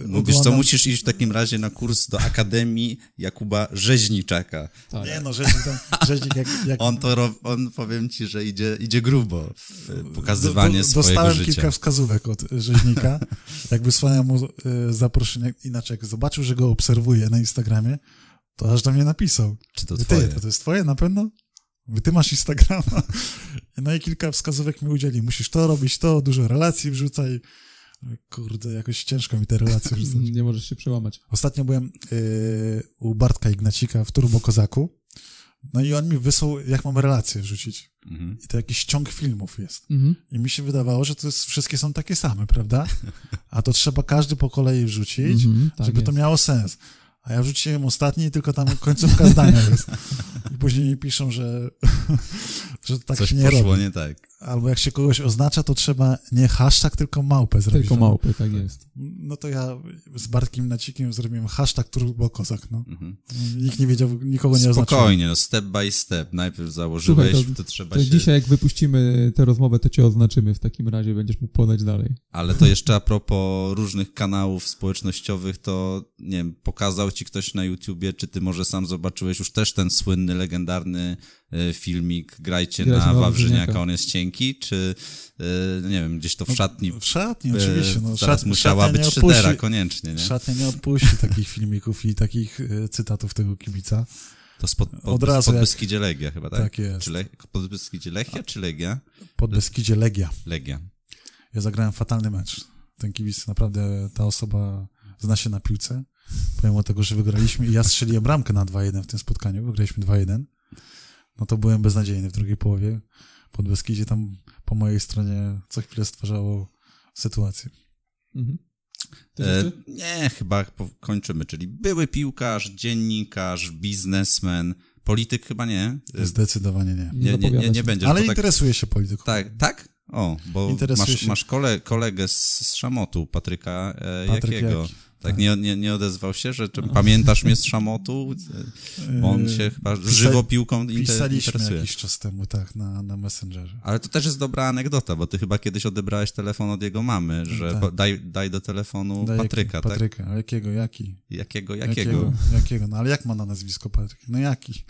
Mówisz, co oglądam- musisz iść w takim razie na kurs do Akademii Jakuba Rzeźniczaka. Tak. Nie no, rzeźnik, tam, rzeźnik jak, jak On to, ro- on powiem ci, że idzie, idzie grubo w e, pokazywanie do, do, swojego Dostałem życia. kilka wskazówek od rzeźnika. jak wysłałem mu zaproszenie, inaczej jak zobaczył, że go obserwuję na Instagramie, to aż do mnie napisał. Czy to Ty, twoje? to, to jest twoje na pewno? Mówię, Ty masz Instagrama? No i kilka wskazówek mi udzieli. Musisz to robić, to, dużo relacji wrzucaj. Kurde, jakoś ciężko mi te relacje wrzucać. Nie możesz się przełamać. Ostatnio byłem y, u Bartka Ignacika w Turbo Kozaku. No i on mi wysłał, jak mam relacje wrzucić. Mhm. I to jakiś ciąg filmów jest. Mhm. I mi się wydawało, że to jest, wszystkie są takie same, prawda? A to trzeba każdy po kolei wrzucić, Mhm, tak żeby to miało sens. A ja wrzuciłem ostatni i tylko tam końcówka zdania jest. I później mi piszą, że, że tak Coś się nie poszło robi. nie tak. Albo jak się kogoś oznacza, to trzeba nie hashtag, tylko małpę zrobić. Tylko małpy, tak jest. No to ja z Bartkiem Nacikiem zrobiłem hashtag Turbo Kozak, no. Mhm. Nikt nie wiedział, nikogo nie oznaczył. Spokojnie, no step by step. Najpierw założyłeś, Słuchaj, to, trzeba To się... dzisiaj jak wypuścimy tę rozmowę, to cię oznaczymy w takim razie, będziesz mógł podać dalej. Ale to jeszcze a propos różnych kanałów społecznościowych, to nie wiem, pokazał ci ktoś na YouTubie, czy ty może sam zobaczyłeś już też ten słynny, legendarny filmik Grajcie, Grajcie na Wawrzyniaka, on jest cienki, czy e, nie wiem, gdzieś to w szatni W szatni, e, oczywiście. No, teraz szat- musiała być szydera koniecznie, nie? Szatnia nie odpuści takich filmików i takich cytatów tego kibica. To spod, pod, Od razu pod jak- Beskidzie Legia chyba, tak? Tak jest. Czy Le, pod Beskidzie Lechia, czy Legia? Pod Beskidzie Legia. Legia. Ja zagrałem fatalny mecz. Ten kibic, naprawdę ta osoba zna się na piłce. Pomimo tego, że wygraliśmy i ja strzeliłem bramkę na 2-1 w tym spotkaniu, wygraliśmy 2-1, no to byłem beznadziejny w drugiej połowie. Pod Beskidzie tam po mojej stronie co chwilę stwarzało sytuację. Mhm. E, nie, chyba kończymy, czyli były piłkarz, dziennikarz, biznesmen, polityk chyba nie. E, Zdecydowanie nie. Nie, nie, nie, nie będziesz, Ale tak, interesuje się polityką. tak, tak? O, bo masz, masz kole, kolegę z, z Szamotu, Patryka e, Patryk Jakiego. Jaki, Tak. Nie, nie, nie odezwał się, że czy, pamiętasz mnie z Szamotu? On Yy, się chyba pisa- żywo piłką inter, Pisaliśmy interesuje. jakiś czas temu, tak, na, na Messengerze. Ale to też jest dobra anegdota, bo ty chyba kiedyś odebrałeś telefon od jego mamy, że Tak. daj, daj do telefonu Daj Patryka, jaki, tak? Patryka, a jakiego, jaki? Jakiego, Jakiego? jakiego? Jakiego? No ale jak ma na nazwisko Patryk? No jaki?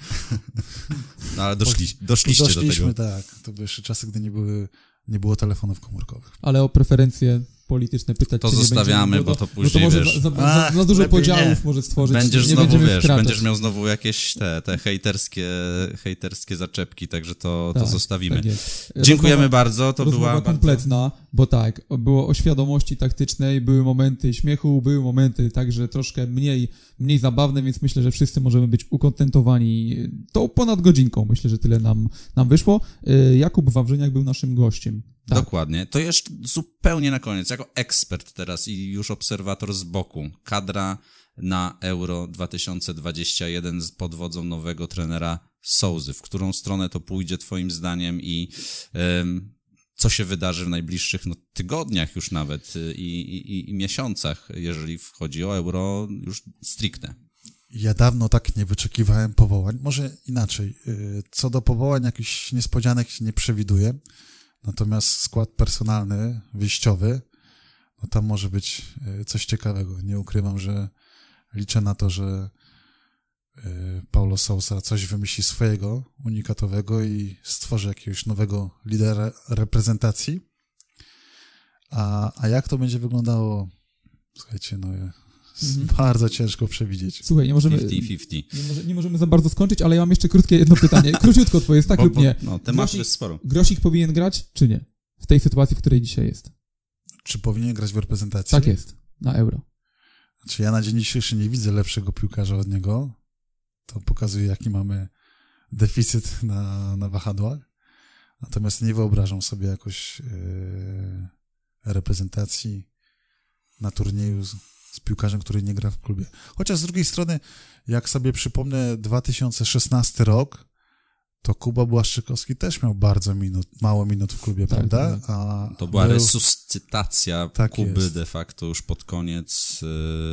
No ale doszli, doszliście, Doszliśmy, do tego. tak. To były jeszcze czasy, gdy nie, były, nie było telefonów komórkowych. Ale o preferencje polityczne pytać To zostawiamy, będziemy, bo to bo później, może wiesz, za, za, za, Ach, za dużo podziałów nie. może stworzyć. Będziesz nie znowu, wiesz, skratać. będziesz miał znowu jakieś te, te hejterskie, hejterskie zaczepki, także to, to Tak, zostawimy. tak. Dziękujemy Rozmowa- bardzo, to była kompletna, bo tak, było o świadomości taktycznej, były momenty śmiechu, były momenty także troszkę mniej, mniej zabawne, więc myślę, że wszyscy możemy być ukontentowani tą ponad godzinką. Myślę, że tyle nam, nam wyszło. Y, Jakub Wawrzyniak był naszym gościem. Tak. Dokładnie. To jeszcze zupełnie na koniec, jako ekspert teraz i już obserwator z boku. Kadra na Euro 2021 z pod wodzą nowego trenera Souzy. W którą stronę to pójdzie twoim zdaniem i em, co się wydarzy w najbliższych no, tygodniach już nawet y, i, i, i miesiącach, jeżeli chodzi o Euro już stricte. Ja dawno tak nie wyczekiwałem powołań. Może inaczej. y, Co do powołań, jakichś niespodzianek się nie przewiduję. Natomiast skład personalny, wyjściowy, no tam może być y, coś ciekawego. Nie ukrywam, że liczę na to, że y, Paulo Sousa coś wymyśli swojego, unikatowego i stworzy jakiegoś nowego lidera reprezentacji. A, a jak to będzie wyglądało? Słuchajcie, no Mhm. bardzo ciężko przewidzieć. Słuchaj, nie możemy, 50-50. nie, może, nie możemy za bardzo skończyć, ale ja mam jeszcze krótkie jedno pytanie. Króciutko odpowiedz, tak Bo- lub bo- nie. No, tematów Grosik- jest sporo. Grosik powinien grać, czy nie? W tej sytuacji, w której dzisiaj jest. Czy powinien grać w reprezentacji? Tak jest, na Euro. Znaczy ja na dzień dzisiejszy nie widzę lepszego piłkarza od niego. To pokazuje, jaki mamy deficyt na, na wahadłach. Natomiast nie wyobrażam sobie jakoś yy, reprezentacji na turnieju z, piłkarzem, który nie gra w klubie. Chociaż z drugiej strony, jak sobie przypomnę 2016 rok, to Kuba Błaszczykowski też miał bardzo minut, mało minut w klubie, Tak, prawda? tak. A To była był- resuscytacja Tak Kuby jest. de facto już pod koniec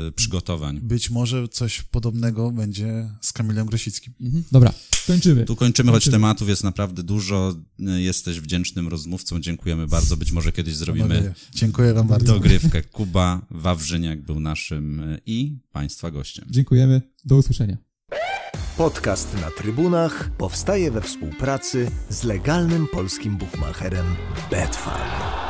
y, przygotowań. Być może coś podobnego będzie z Kamilem Grosickim. Mhm. Dobra, kończymy. Tu kończymy, choć Kończymy. tematów jest naprawdę dużo. Y, Jesteś wdzięcznym rozmówcą, dziękujemy bardzo. Być może kiedyś zrobimy Panowie, Dziękuję wam bardzo. dogrywkę. Kuba Wawrzyniak był naszym y, i Państwa gościem. Dziękujemy. Do usłyszenia. Podcast na trybunach powstaje we współpracy z legalnym polskim bukmacherem Betfair.